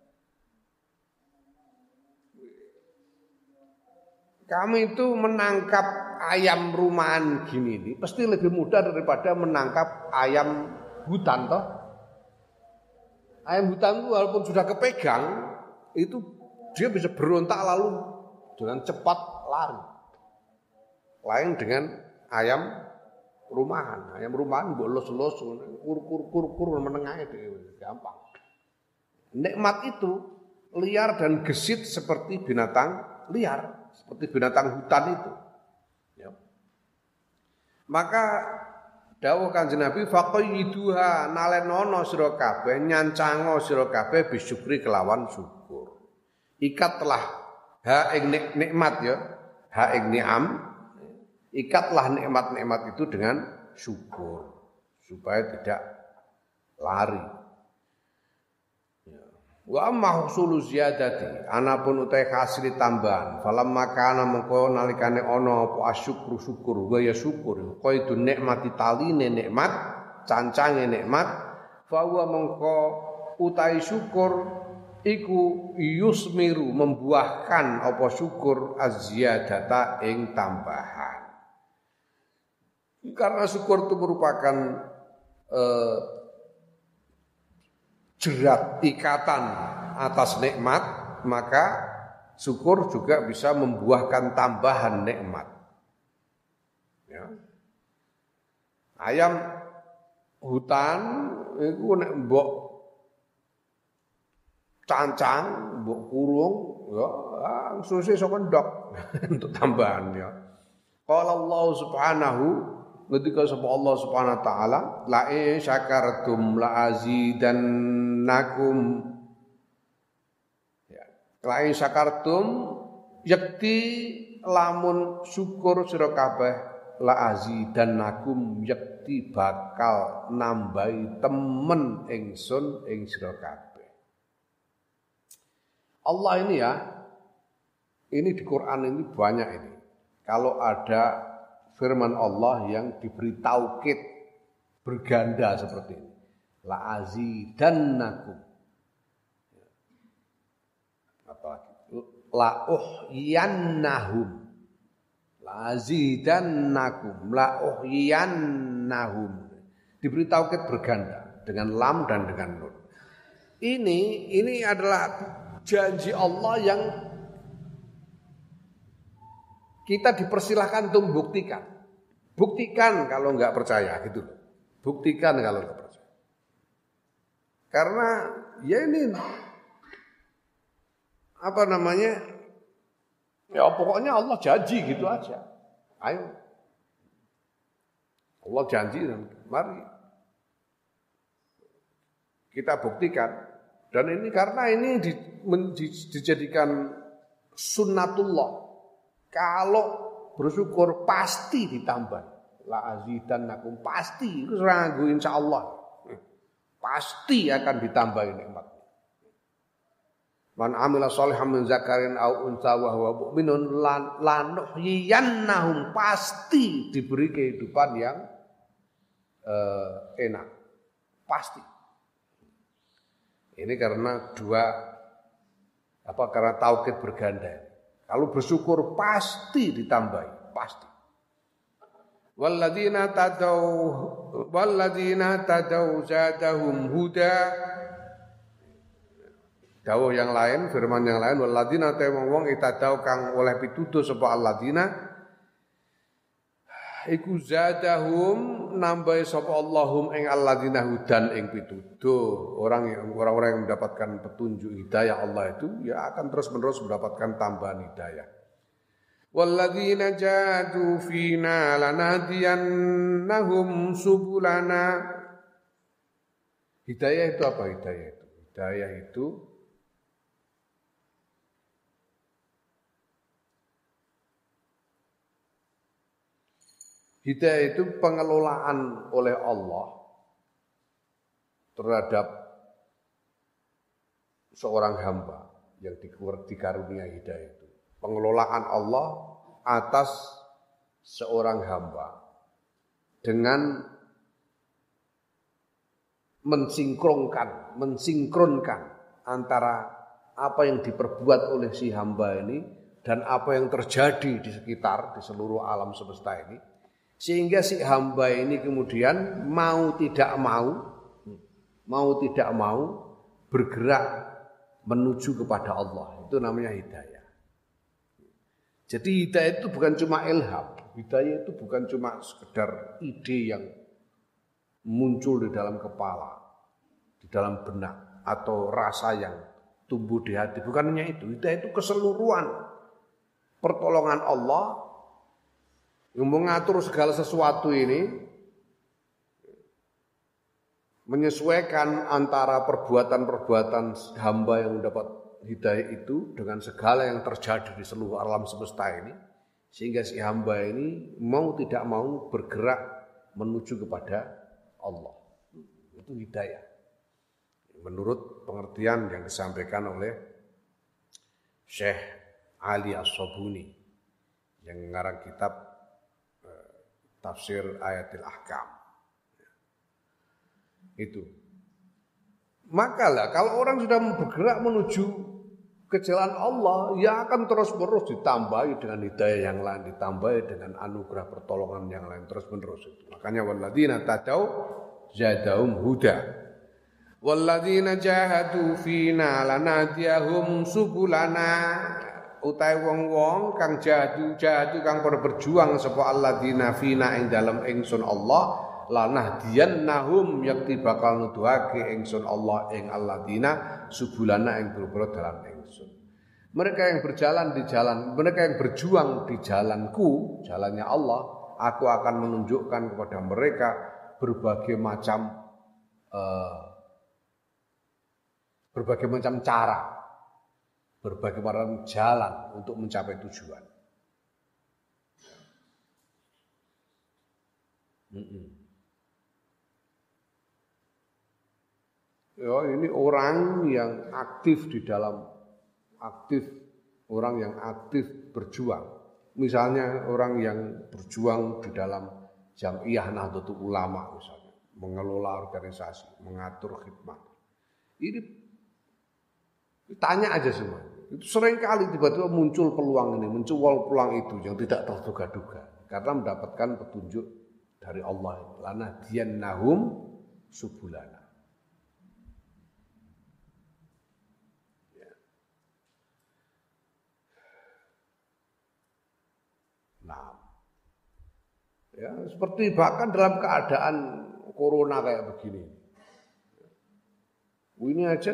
Kami itu menangkap ayam rumahan gini ini pasti lebih mudah daripada menangkap ayam hutan toh. Ayam hutan itu walaupun sudah kepegang itu dia bisa berontak lalu dengan cepat lari. Lain dengan ayam rumahan. Ayam rumahan bolos-los kur-kur-kur-kur menengah itu gampang. Nikmat itu liar dan gesit seperti binatang liar, seperti binatang hutan itu. Maka dawuh Kanjeng Nabi faqayyiduha nalenono sira kabeh nyancango sira kabeh bisyukri kelawan syukur. Ikatlah ha ing nikmat ya, ha ing ni'am. Ikatlah nikmat-nikmat itu dengan syukur supaya tidak lari. Wa amma husulu ziyadati. Anapun utai hasil tambahan. Falam makana mengko nalikane ana apa asyukru syukur. Wa ya syukur. Qaidu nikmati taline nikmat cancange nikmat. Fa wa mengko utai syukur iku yusmiru membuahkan apa syukur azyadata ing tambahan. Karena syukur itu merupakan eh, jerat ikatan atas nikmat, maka syukur juga bisa membuahkan tambahan nikmat. Ya. Ayam hutan itu nek mbok cancang, mbok kurung, ya langsung sih ndok untuk tambahan ya. Kalau Allah Subhanahu ketika sapa Allah Subhanahu wa taala? La in syakartum la azidannakum. Ya. La in syakartum yakti lamun syukur sira kabeh la azidannakum yakti bakal nambahi temen ingsun ing sira kabeh. Allah ini ya ini di Quran ini banyak ini. Kalau ada firman Allah yang diberi taukid berganda seperti ini. La azidannakum. Apa lagi? La uhyannahum. La azidannakum. La uhyannahum. Diberi taukid berganda dengan lam dan dengan nun. Ini ini adalah janji Allah yang kita dipersilahkan untuk membuktikan. Buktikan kalau nggak percaya gitu. Buktikan kalau nggak percaya. Karena ya ini apa namanya? Ya pokoknya Allah janji gitu aja. Ayo. Allah janji dan mari kita buktikan. Dan ini karena ini di, men, di, dijadikan sunnatullah kalau bersyukur pasti ditambah. La azidannakum pasti itu ragu insya Allah. Pasti akan ditambah nikmat. Man amila sholihan min zakarin au unsa wa huwa mu'minun lanuhyiyannahum pasti diberi kehidupan yang uh, enak. Pasti. Ini karena dua apa karena tauhid berganda. Kalau bersyukur pasti ditambahi, pasti. Walladzina tadau walladzina tadau zadahum huda. Dawuh yang lain, firman yang lain, walladzina ta wong itadau kang oleh pituduh sapa alladzina. Iku zadahum nambahi sapa Allahum ing alladzina hudan ing pituduh. Orang yang orang-orang yang mendapatkan petunjuk hidayah Allah itu ya akan terus-menerus mendapatkan tambahan hidayah. Walladzina jadu fina lanahdiyannahum subulana. Hidayah itu apa hidayah itu? Hidayah itu Hidayah itu pengelolaan oleh Allah terhadap seorang hamba yang dikarunia hidayah itu. Pengelolaan Allah atas seorang hamba dengan mensinkronkan, mensinkronkan antara apa yang diperbuat oleh si hamba ini dan apa yang terjadi di sekitar di seluruh alam semesta ini sehingga si hamba ini kemudian mau tidak mau, mau tidak mau bergerak menuju kepada Allah. Itu namanya hidayah. Jadi hidayah itu bukan cuma ilham. Hidayah itu bukan cuma sekedar ide yang muncul di dalam kepala, di dalam benak, atau rasa yang tumbuh di hati. Bukan hanya itu. Hidayah itu keseluruhan pertolongan Allah yang mengatur segala sesuatu ini menyesuaikan antara perbuatan-perbuatan hamba yang mendapat hidayah itu dengan segala yang terjadi di seluruh alam semesta ini sehingga si hamba ini mau tidak mau bergerak menuju kepada Allah. Itu hidayah. Menurut pengertian yang disampaikan oleh Syekh Ali As-Sobuni yang mengarang kitab tafsir ayatil ahkam. Itu. Makalah kalau orang sudah bergerak menuju ke Allah, ya akan terus-menerus ditambahi dengan hidayah yang lain, ditambahi dengan anugerah pertolongan yang lain terus-menerus. Makanya walladzina tadau zadahum huda. Walladzina jahadu fina lanadiyahum subulana utai wong-wong kang jadu jadu kang pada berjuang sapa alladzina fina ing dalem ingsun Allah lanah dian nahum yakti bakal nuduhake ingsun Allah ing alladzina subulana ing boro dalam ingsun. Mereka yang berjalan di jalan mereka yang berjuang di jalanku jalannya Allah aku akan menunjukkan kepada mereka berbagai macam uh, berbagai macam cara berbagai macam jalan untuk mencapai tujuan. Ya, ini orang yang aktif di dalam aktif orang yang aktif berjuang. Misalnya orang yang berjuang di dalam jamiah Nahdlatul Ulama misalnya, mengelola organisasi, mengatur khidmat. Ini Tanya aja semua. Itu sering kali tiba-tiba muncul peluang ini, muncul peluang itu yang tidak terduga-duga. Karena mendapatkan petunjuk dari Allah. Lana Subuh subulana. Ya. Nah, ya seperti bahkan dalam keadaan corona kayak begini, ini aja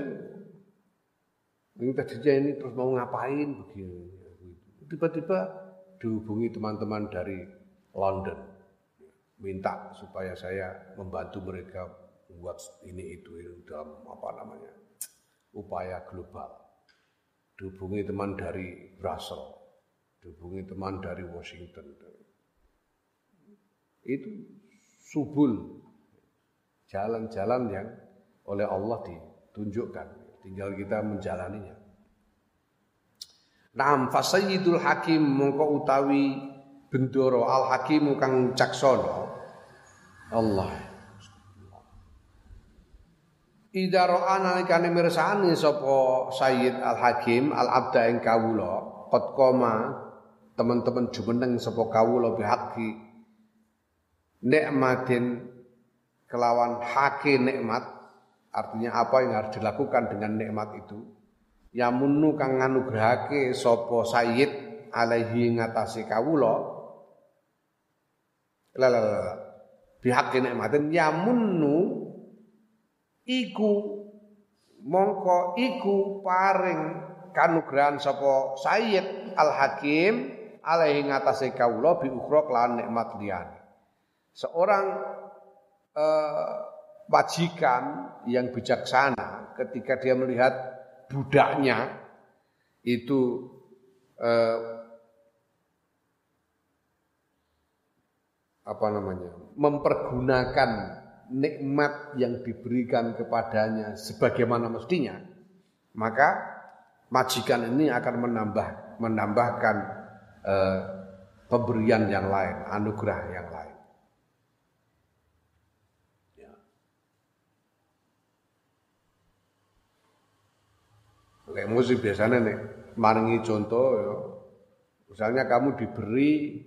tadinya ini terus mau ngapain begini. Tiba-tiba dihubungi teman-teman dari London. Minta supaya saya membantu mereka buat ini itu dalam apa namanya upaya global. Dihubungi teman dari Brussels, dihubungi teman dari Washington. Itu subul jalan-jalan yang oleh Allah ditunjukkan. Tinggal kita menjalaninya. Naam fasayyidul hakim mongko utawi bendoro al hakim kang caksono Allah Ida ro'a nalikane mirsani sapa Sayyid Al Hakim Al Abda ing kawula qad koma teman-teman jumeneng sapa kawula bihaqi nikmatin kelawan hake nikmat artinya apa yang harus dilakukan dengan nikmat itu? Yamunu kang nganugrahake sapa Sayyid alaihi ngatasi kawula. Lalala bihaqi nikmatin. Yamunu iku mongko iku paring kanugrahan sapa Sayyid Al Hakim alaihi ngatasé kawula bi ukhra kelawan nikmat liyane. Seorang eh, majikan yang bijaksana ketika dia melihat budaknya itu eh, apa namanya mempergunakan nikmat yang diberikan kepadanya sebagaimana mestinya, maka majikan ini akan menambah menambahkan eh, pemberian yang lain, anugerah yang lain. Ya. Kayak musik biasanya nih, maringi contoh, ya. misalnya kamu diberi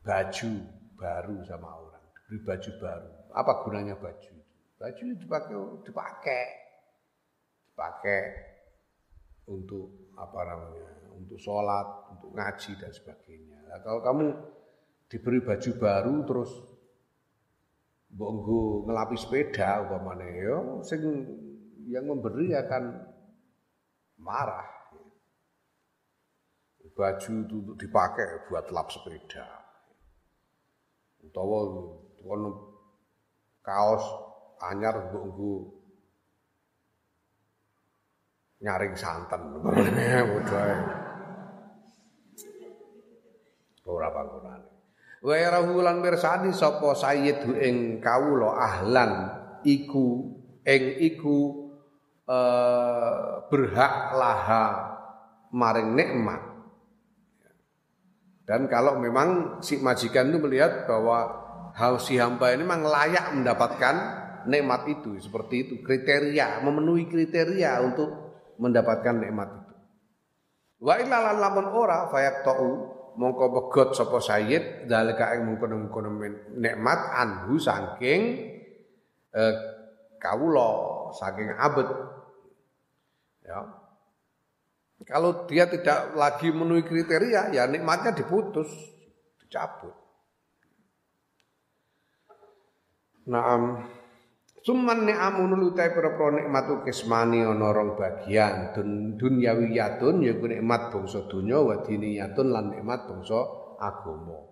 baju baru sama orang, diberi baju baru apa gunanya baju? Baju dipakai dipakai dipakai untuk apa namanya? Untuk sholat, untuk ngaji dan sebagainya. Nah, kalau kamu diberi baju baru terus bonggo ngelapi sepeda umpamanya ya sing yang memberi akan marah. Baju itu dipakai buat lap sepeda. Utawa kaos anyar mbok nyaring santen ora panggonane wa yarahu lan mirsani sapa sayyid ing kawula ahlan iku ing iku uh, berhak laha maring nikmat. Dan kalau memang si majikan itu melihat bahwa si hamba ini memang layak mendapatkan nikmat itu seperti itu kriteria memenuhi kriteria untuk mendapatkan nikmat itu. Wa illa lamun ora fayaqtau mongko begot sapa sayyid dalika ing mungkon-mungkon nikmat anhu saking eh, kawula saking abet ya. Kalau dia tidak lagi memenuhi kriteria ya nikmatnya diputus dicabut. Naam. Suman ni'amun lutai pira-pira nikmatu kismani ana rong bagian. Dun dunyawiyatun yaiku nikmat bangsa donya wa diniyatun lan nikmat bangsa agama.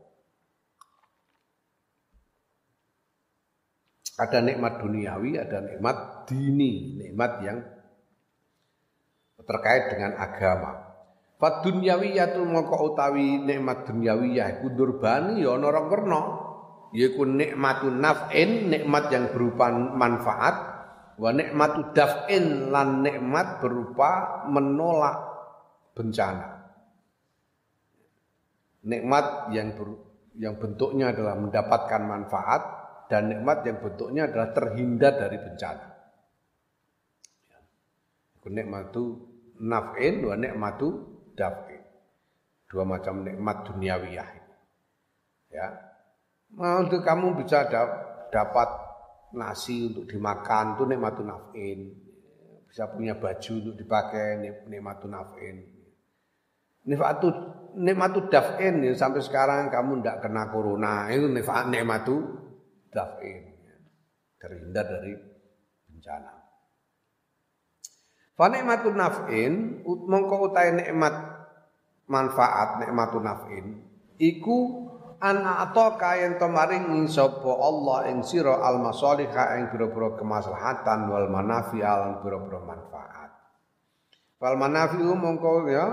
Ada nikmat duniawi, ada nikmat dini, nikmat yang terkait dengan agama. Fad dunyawiyatul mongko utawi nikmat dunyawiyah iku durbani ya ana rong werna. Yaitu nikmatun naf'in nikmat yang berupa manfaat wa nikmatu daf'in lan nikmat berupa menolak bencana. Nikmat yang ber, yang bentuknya adalah mendapatkan manfaat dan nikmat yang bentuknya adalah terhindar dari bencana. Nikmatu naf'in wa nikmatu daf'in dua macam nikmat duniawiyah ya Nah, untuk kamu bisa dapat nasi untuk dimakan itu nikmatun naf'in. Bisa punya baju untuk dipakai nikmatun naf'in. Nifatu nikmatu daf'in ya, sampai sekarang kamu tidak kena corona itu nikmatu daf'in terhindar dari bencana. Fa nikmatu naf'in mongko utahe nikmat manfaat nikmatu naf'in iku an ataka yen to maring sapa Allah ing sira al masalihah ing pira-pira kemaslahatan wal manafi'al lan pira-pira manfaat. Wal manafi'u mongko ya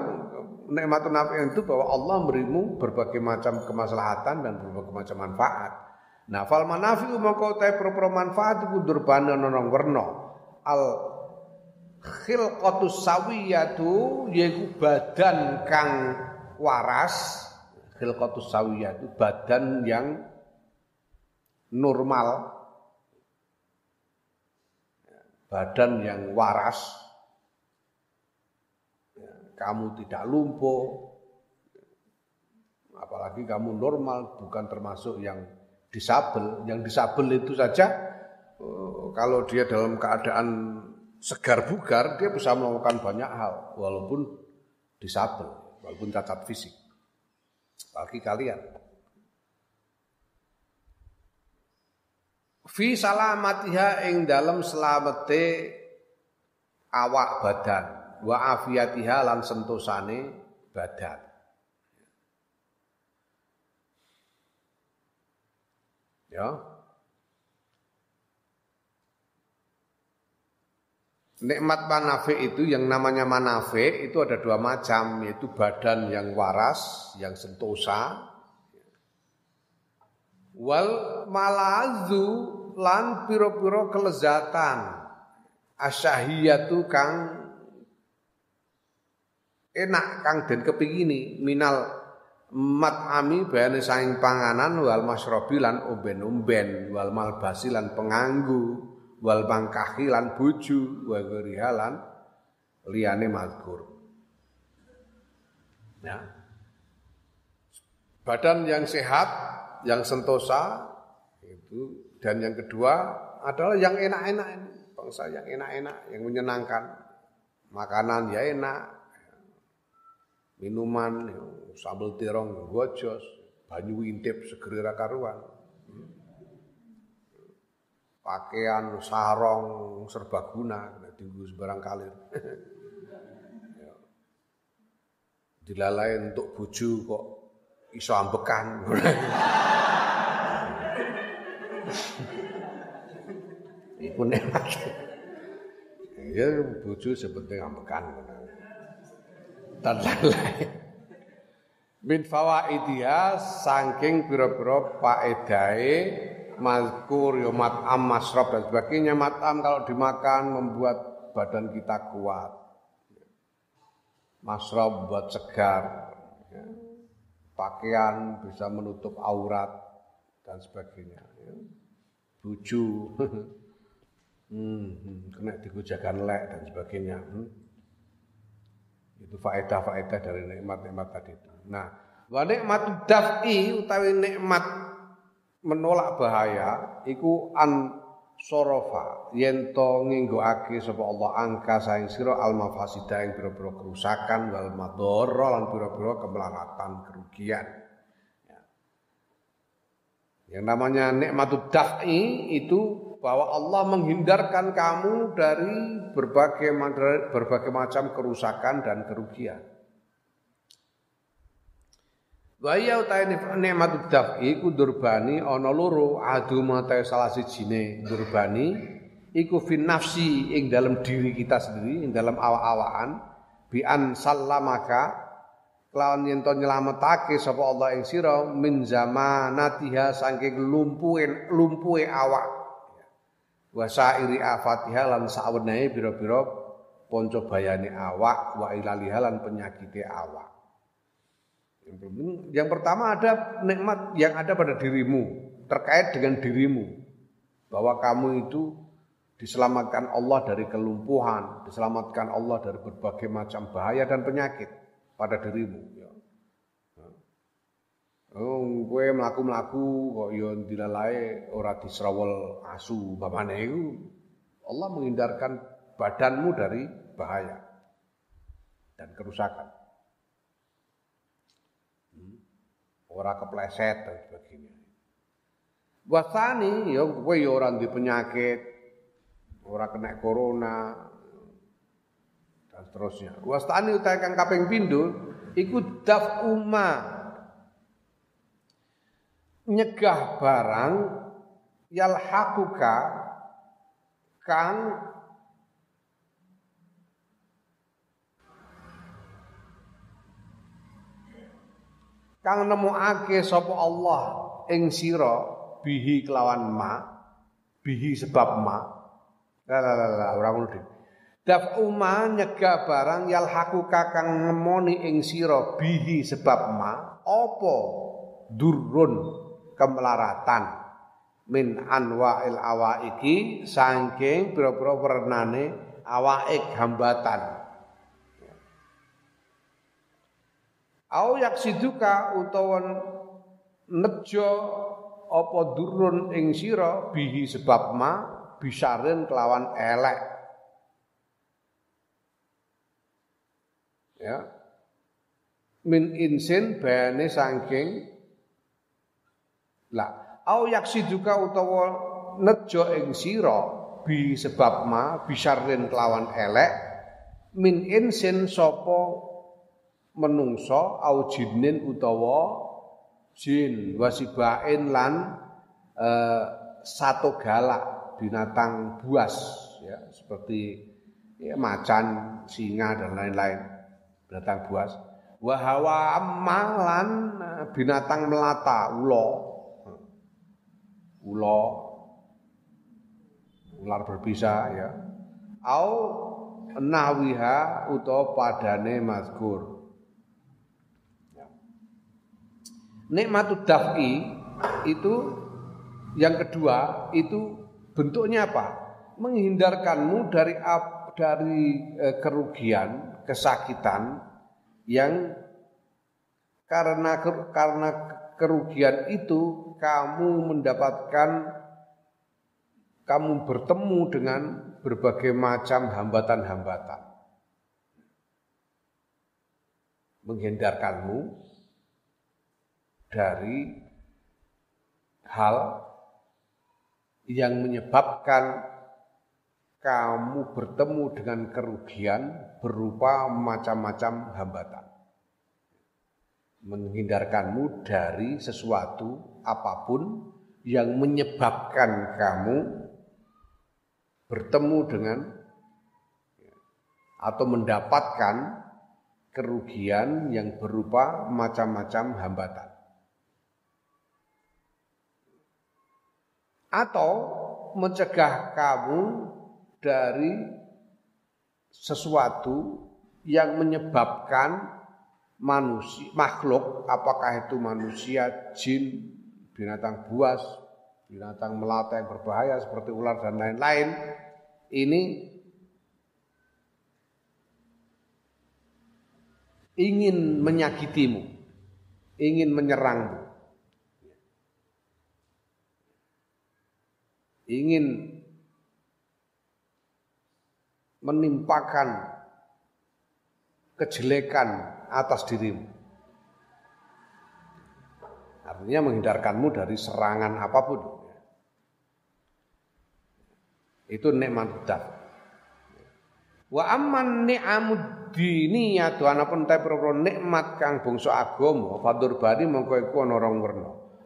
nikmatun nafi itu bahwa Allah memberimu berbagai macam kemaslahatan dan berbagai macam manfaat. Nah, fal manafi mongko ta pro manfaat iku durbana nonong werna. Al khilqatus sawiyatu yaiku badan kang waras. Khilqatus sawiyatu badan yang normal. Badan yang waras kamu tidak lumpuh, apalagi kamu normal, bukan termasuk yang disabel. Yang disabel itu saja eh, kalau dia dalam keadaan segar bugar, dia bisa melakukan banyak hal, walaupun disabel, walaupun cacat fisik. Bagi kalian. Fi salamatiha ing dalam selamete awak badan wa afiyatiha lan sentosane badan. Ya. Nikmat manafe itu yang namanya manafe itu ada dua macam yaitu badan yang waras, yang sentosa. Wal malazu lan piro-piro kelezatan. Asyahiyatu kang enak kang den kepingini. Minal mat'ami bayane saing panganan wal masrobi lan omben-omben wal malbasi lan penganggu wal mangkahi lan bojo wa lan liyane mazkur. Ya. Badan yang sehat yang sentosa itu dan yang kedua adalah yang enak-enak bangsa yang enak-enak yang menyenangkan. Makanan ya enak. Minuman sambal tirong gojos banyu intip segera karuan pakaian sarong serbaguna tinggu sebarang kalir dilalai untuk buju kok iso ambekan Iku enak. Ya bojo sepenting ambekan dan lain-lain. Min saking pira-pira faedahe mazkur yo mat'am masrab dan sebagainya mat'am kalau dimakan membuat badan kita kuat. Masrab buat segar. Ya. Pakaian bisa menutup aurat dan sebagainya. Ya. Buju, hmm, hmm, kena digujakan lek dan sebagainya. Hmm. Itu faedah-faedah dari nikmat-nikmat tadi itu. Nah, wa nikmat daf'i utawi nikmat menolak bahaya iku an sorofa yen to nginggoake sapa Allah angka saing sira al mafasida ing pira-pira kerusakan wal madhara lan pira-pira kemelaratan kerugian. Ya. Yang namanya nikmat daf'i itu bahwa Allah menghindarkan kamu dari berbagai berbagai macam kerusakan dan kerugian. Wa ya utahe nikmat daf'i iku durbani ana loro. Adu mate salah sijine durbani iku fin nafsi ing dalam diri kita sendiri ing dalam awak-awakan. Bi an sallamaka lawan yen to nyelametake sapa Allah ing sira min zamanatiha saking lumpuhe lumpuhe awak. Wa sairi afatiha lan sawenehe pira-pira panca bayane awak wa ilaliha lan penyakite awak. Yang pertama ada nikmat yang ada pada dirimu, terkait dengan dirimu. Bahwa kamu itu diselamatkan Allah dari kelumpuhan, diselamatkan Allah dari berbagai macam bahaya dan penyakit pada dirimu. Oh, kowe mlaku-mlaku kok ya dilalae ora disrawol asu umpamane iku Allah menghindarkan badanmu dari bahaya dan kerusakan. Ora kepleset dan sebagainya. Wasani ya kowe ya ora di penyakit, ora kena corona dan seterusnya. Wastani utahe kang kaping pindho iku daf umma nyegah barang yalhaquka kang kang nemokake sapa Allah ing sira bihi kelawan ma bihi sebab ma la la la la ora ngono Daf uma nyegah barang yalhaku kakang ngemoni ing sira bihi sebab ma apa durun kemelaratan min anwa'il awaiki saking pira-pira wernane awaik hambatan Au yaksiduka utawa nejo apa durun ing sira bihi sebab ma bisarin kelawan elek. Ya. Min insin bayane saking la au yaksiduka utawa nejo ing sira bi sebab ma bisarin kelawan elek min insin sapa menungso au jinin utawa jin wasibain lan uh, satu galak binatang buas ya seperti ya, macan, singa dan lain-lain binatang buas. Wahawa amalan eh, binatang melata ulo. Ulo. Ular berbisa ya. Au nawiha utawa padane mazkur nikmatud daf'i itu yang kedua itu bentuknya apa? Menghindarkanmu dari dari e, kerugian, kesakitan yang karena karena kerugian itu kamu mendapatkan kamu bertemu dengan berbagai macam hambatan-hambatan. Menghindarkanmu dari hal yang menyebabkan kamu bertemu dengan kerugian berupa macam-macam hambatan. Menghindarkanmu dari sesuatu apa pun yang menyebabkan kamu bertemu dengan atau mendapatkan kerugian yang berupa macam-macam hambatan. Atau mencegah kamu dari sesuatu yang menyebabkan manusia makhluk apakah itu manusia jin binatang buas binatang melata yang berbahaya seperti ular dan lain-lain ini ingin menyakitimu ingin menyerangmu ingin menimpakan kejelekan atas dirimu. Artinya menghindarkanmu dari serangan apa pun. Itu nikmat daf. Wa amman ni'amud diniyah anapun ta nikmat kang bangsa agama fadur bari mongko iku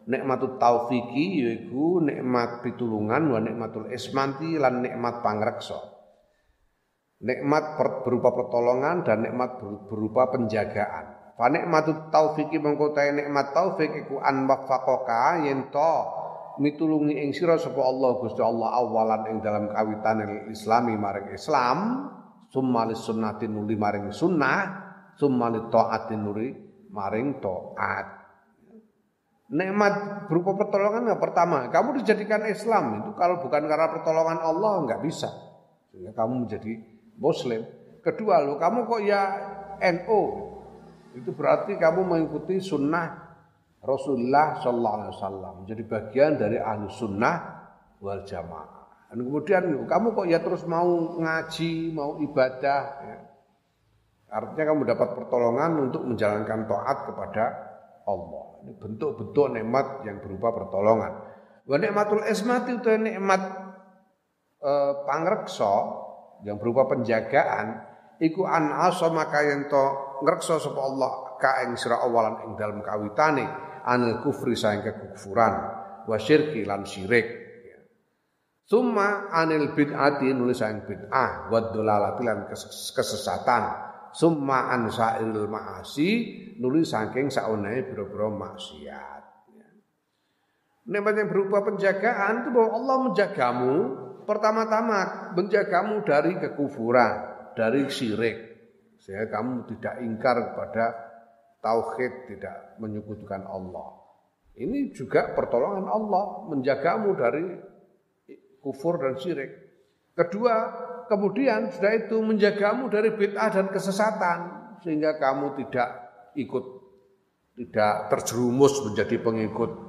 nikmatut taufiki yaiku nikmat pitulungan wa nikmatul ismanti lan nikmat pangreksa. Nikmat berupa pertolongan dan nikmat berupa penjagaan. Fa nikmatut taufiki mengko nikmat taufik iku an waffaqaka yen to mitulungi ing sira sapa Allah Gusti Allah awalan ing dalam kawitan islami maring Islam summa lis sunnatin nuli maring sunnah summa lit taatin nuri maring taat Nikmat berupa pertolongan yang pertama, kamu dijadikan Islam itu kalau bukan karena pertolongan Allah nggak bisa. Sehingga kamu menjadi Muslim. Kedua, lo kamu kok ya NO, itu berarti kamu mengikuti sunnah Rasulullah Sallallahu Alaihi Wasallam. Menjadi bagian dari ahlu sunnah wal jamaah. Dan kemudian kamu kok ya terus mau ngaji, mau ibadah. Ya. Artinya kamu dapat pertolongan untuk menjalankan taat kepada Allah. Bentuk-bentuk nikmat yang berupa pertolongan. Wa nikmatul ismati itu nikmat eh, pangreksa yang berupa penjagaan iku an maka yang to ngreksa sapa Allah ka ing sira awalan ing dalem kawitane anil kufri saing kekufuran wa syirki lan syirik Summa anil bid'ati nulis saing bid'ah wa dolalati lan kesesatan summa an sa'il ma'asi nulis saking saunahe boro-boro maksiat Nikmat yang berupa penjagaan itu bahwa Allah menjagamu pertama-tama menjagamu dari kekufuran, dari syirik. Sehingga kamu tidak ingkar kepada tauhid, tidak menyekutukan Allah. Ini juga pertolongan Allah menjagamu dari kufur dan syirik. Kedua, kemudian sudah itu menjagamu dari bid'ah dan kesesatan sehingga kamu tidak ikut tidak terjerumus menjadi pengikut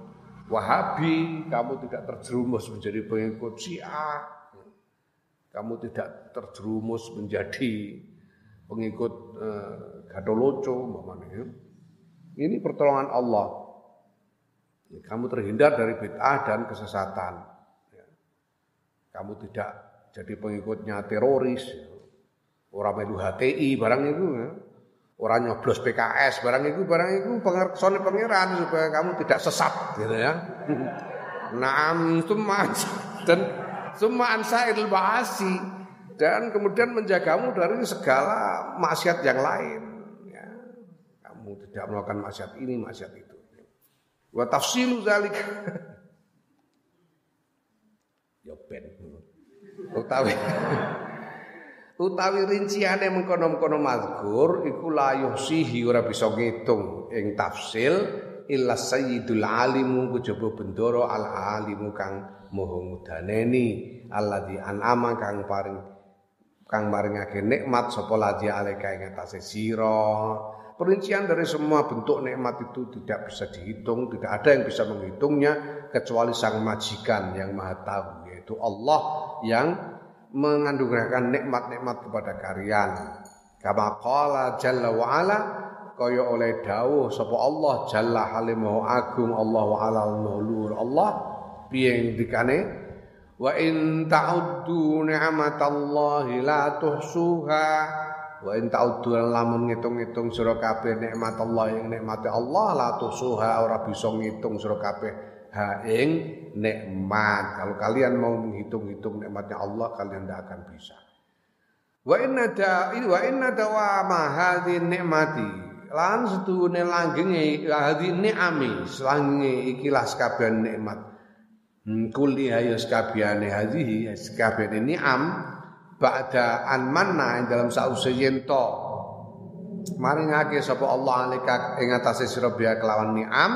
Wahabi, kamu tidak terjerumus menjadi pengikut Syiah, kamu tidak terjerumus menjadi pengikut eh, Gadoloco, ya. Ini pertolongan Allah. Kamu terhindar dari bid'ah dan kesesatan. Ya. Kamu tidak jadi pengikutnya teroris, orang melu HTI barang itu. Ya orang nyoblos PKS barang itu barang itu pengersone pangeran supaya kamu tidak sesat gitu ya. Naam semua dan semua ansail bahasi dan kemudian menjagamu dari segala maksiat yang lain. Ya. Kamu tidak melakukan maksiat ini, maksiat itu. Wa tafsilu zalik. ya ben. Utawi utawi rinciane mengkono-mengkono mazkur iku la yusihi ora bisa ngitung ing tafsil illa sayyidul alimu kejaba bendoro al alimu kang moho ngudaneni alladzi an'ama kang paring kang maringake nikmat sapa ladzi alika ing atase sira. Perincian dari semua bentuk nikmat itu tidak bisa dihitung tidak ada yang bisa menghitungnya kecuali sang majikan yang maha tahu yaitu Allah yang menganugerahkan nikmat-nikmat kepada kalian. Kama qala jalla wa ala kaya oleh dawuh sapa Allah jalla halimahu agung Allah wa ala nulur Allah piye dikane wa in ta'uddu ni'matallahi la tuhsuha wa in ta'uddu lamun ngitung-ngitung sira kabeh nikmat Allah yang nikmat Allah la tuhsuha ora bisa ngitung sira kabeh ha ing nikmat. Kalau kalian mau menghitung-hitung nikmatnya Allah, kalian tidak akan bisa. Wa inna da'i wa inna dawama hadhi nikmati lan setune langgenge hadhi ni'ami selange ikilah sekabian nikmat. Hmm, kulli hayo sekabiane hadhihi sekabiane ni'am ba'da an manna dalam sause yen to maringake sapa Allah alika ing atase sira kelawan ni'am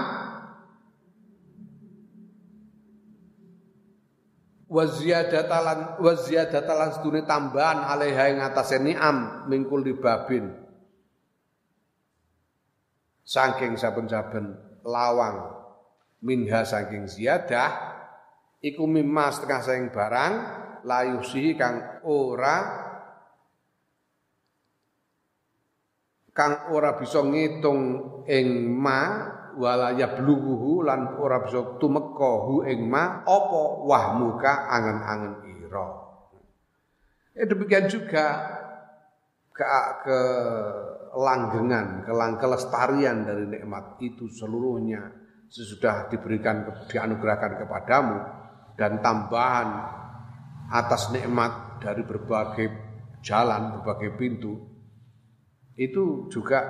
wa ziyadatalan wa ziyadatalan sedune tambahan alaiha ing atase ni'am mingkul dibabin saking saben-saben lawang. Minha saking ziyadah iku mimma setengah saking barang layusihi kang ora kang ora bisa ngitung ing ma wala yablughu lan ora bisa tumeka hu ing ma apa wahmuka angen-angen ira. Eh demikian juga ke, ke langgengan, kelang kelestarian dari nikmat itu seluruhnya sesudah diberikan dianugerahkan kepadamu dan tambahan atas nikmat dari berbagai jalan, berbagai pintu itu juga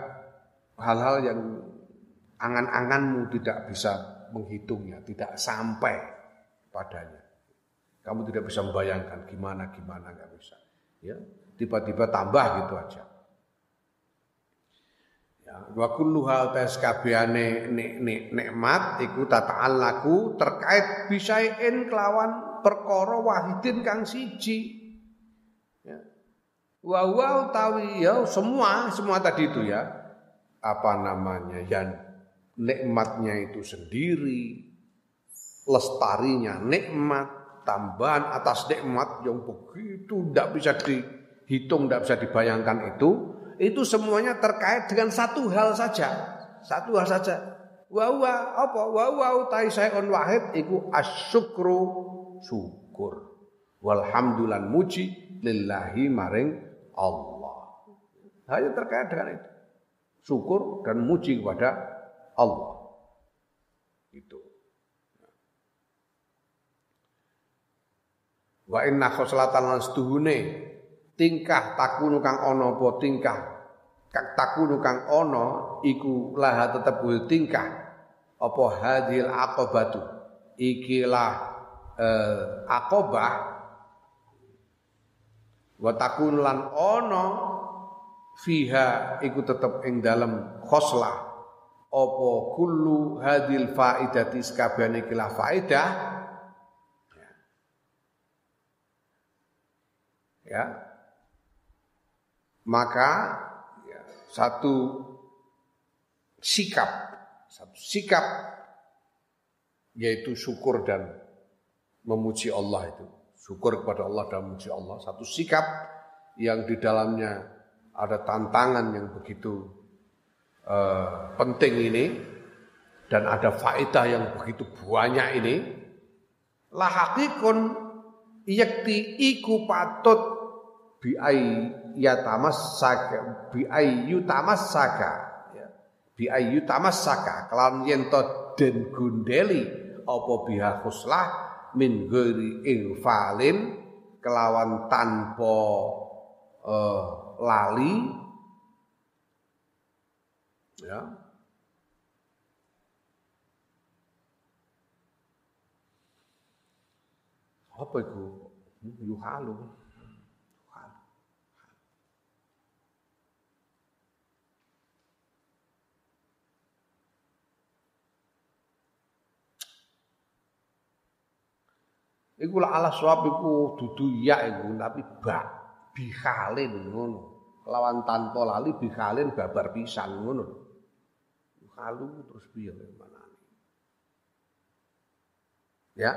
hal-hal yang angan-anganmu tidak bisa menghitungnya, tidak sampai padanya. Kamu tidak bisa membayangkan gimana gimana nggak bisa. Ya, tiba-tiba tambah gitu aja. Ya, wa kullu hal taskabiane nikmat iku tata'allaku terkait bisain kelawan perkara wahidin kang siji. Ya. Wa wa utawi ya semua semua tadi itu ya. Apa namanya? Yang nikmatnya itu sendiri, lestarinya nikmat, tambahan atas nikmat yang begitu tidak bisa dihitung, tidak bisa dibayangkan itu, itu semuanya terkait dengan satu hal saja, satu hal saja. Wa wa apa? Wa wa utai saeun wahid iku asyukru syukur. Walhamdulillah muji lillahi maring Allah. Hanya terkait dengan itu. Syukur dan muji kepada Allah. Itu. Wa inna khoslatan lan setuhune tingkah takunu kang ana apa tingkah? Kak takunu kang ana iku laha tetep tingkah. Apa hadil aqabatu ikilah eh, aqabah wa takun lan ana fiha iku tetep ing dalem khoslah apa kullu hadil faidati sakabehane ikilah faidah ya maka ya, satu sikap satu sikap yaitu syukur dan memuji Allah itu. Syukur kepada Allah dan memuji Allah. Satu sikap yang di dalamnya ada tantangan yang begitu uh, penting ini dan ada faedah yang begitu banyak ini lahakikun yakti iku patut biai yatamas biai yutamas saka bi ayu tamassaka kelawan yen den gundeli apa biha khuslah min ghairi infalin kelawan tanpa uh, lali ya apa itu yuhalu Iku lah ala suap iku dudu ya iku tapi bak bikhalin ngono. Lawan tanpa lali bikhalin babar pisan ngono. Halu terus piye mana? Ya.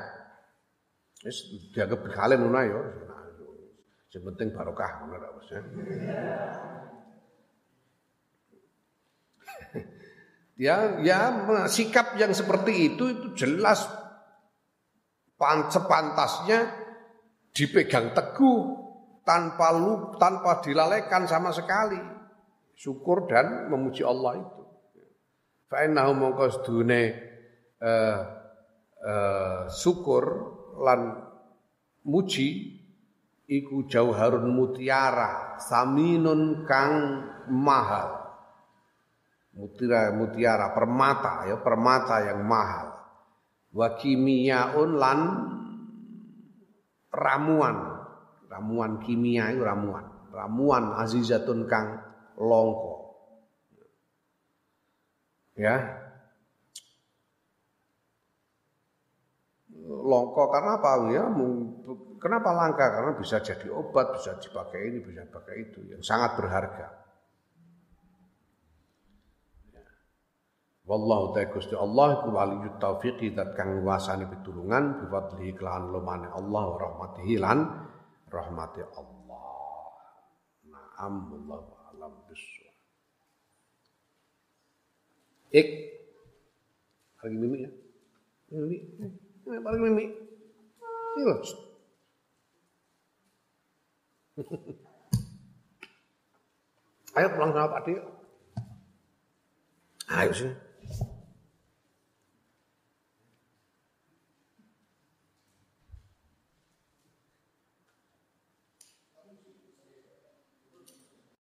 Wis dianggap bikhalin ngono ya. Sing penting barokah ngono ta Mas. Ya. ya, ya sikap yang seperti itu itu jelas sepantasnya dipegang teguh tanpa lu tanpa dilalaikan sama sekali syukur dan memuji Allah itu fa innahu uh, uh, syukur lan muji iku jauharun mutiara saminun kang mahal. Mutiara mutiara permata ya permata yang mahal. Wa kimiaun lan ramuan. Ramuan kimia itu ramuan. Ramuan azizatun kang longko ya longko karena apa ya kenapa langka karena bisa jadi obat bisa dipakai ini bisa pakai itu yang sangat berharga Wallahu ta'ala Gusti Allah iku waliyut taufiqi dat kang nguasani pitulungan bi fadlihi kelahan lumane Allah wa rahmatihi lan rahmati Allah. Naam wallahu alam bisawab. Ik lagi mimik ya. Mimik. Paling mimik. Ini loh. Ayo pulang sama Pak Dio. Ayo sih.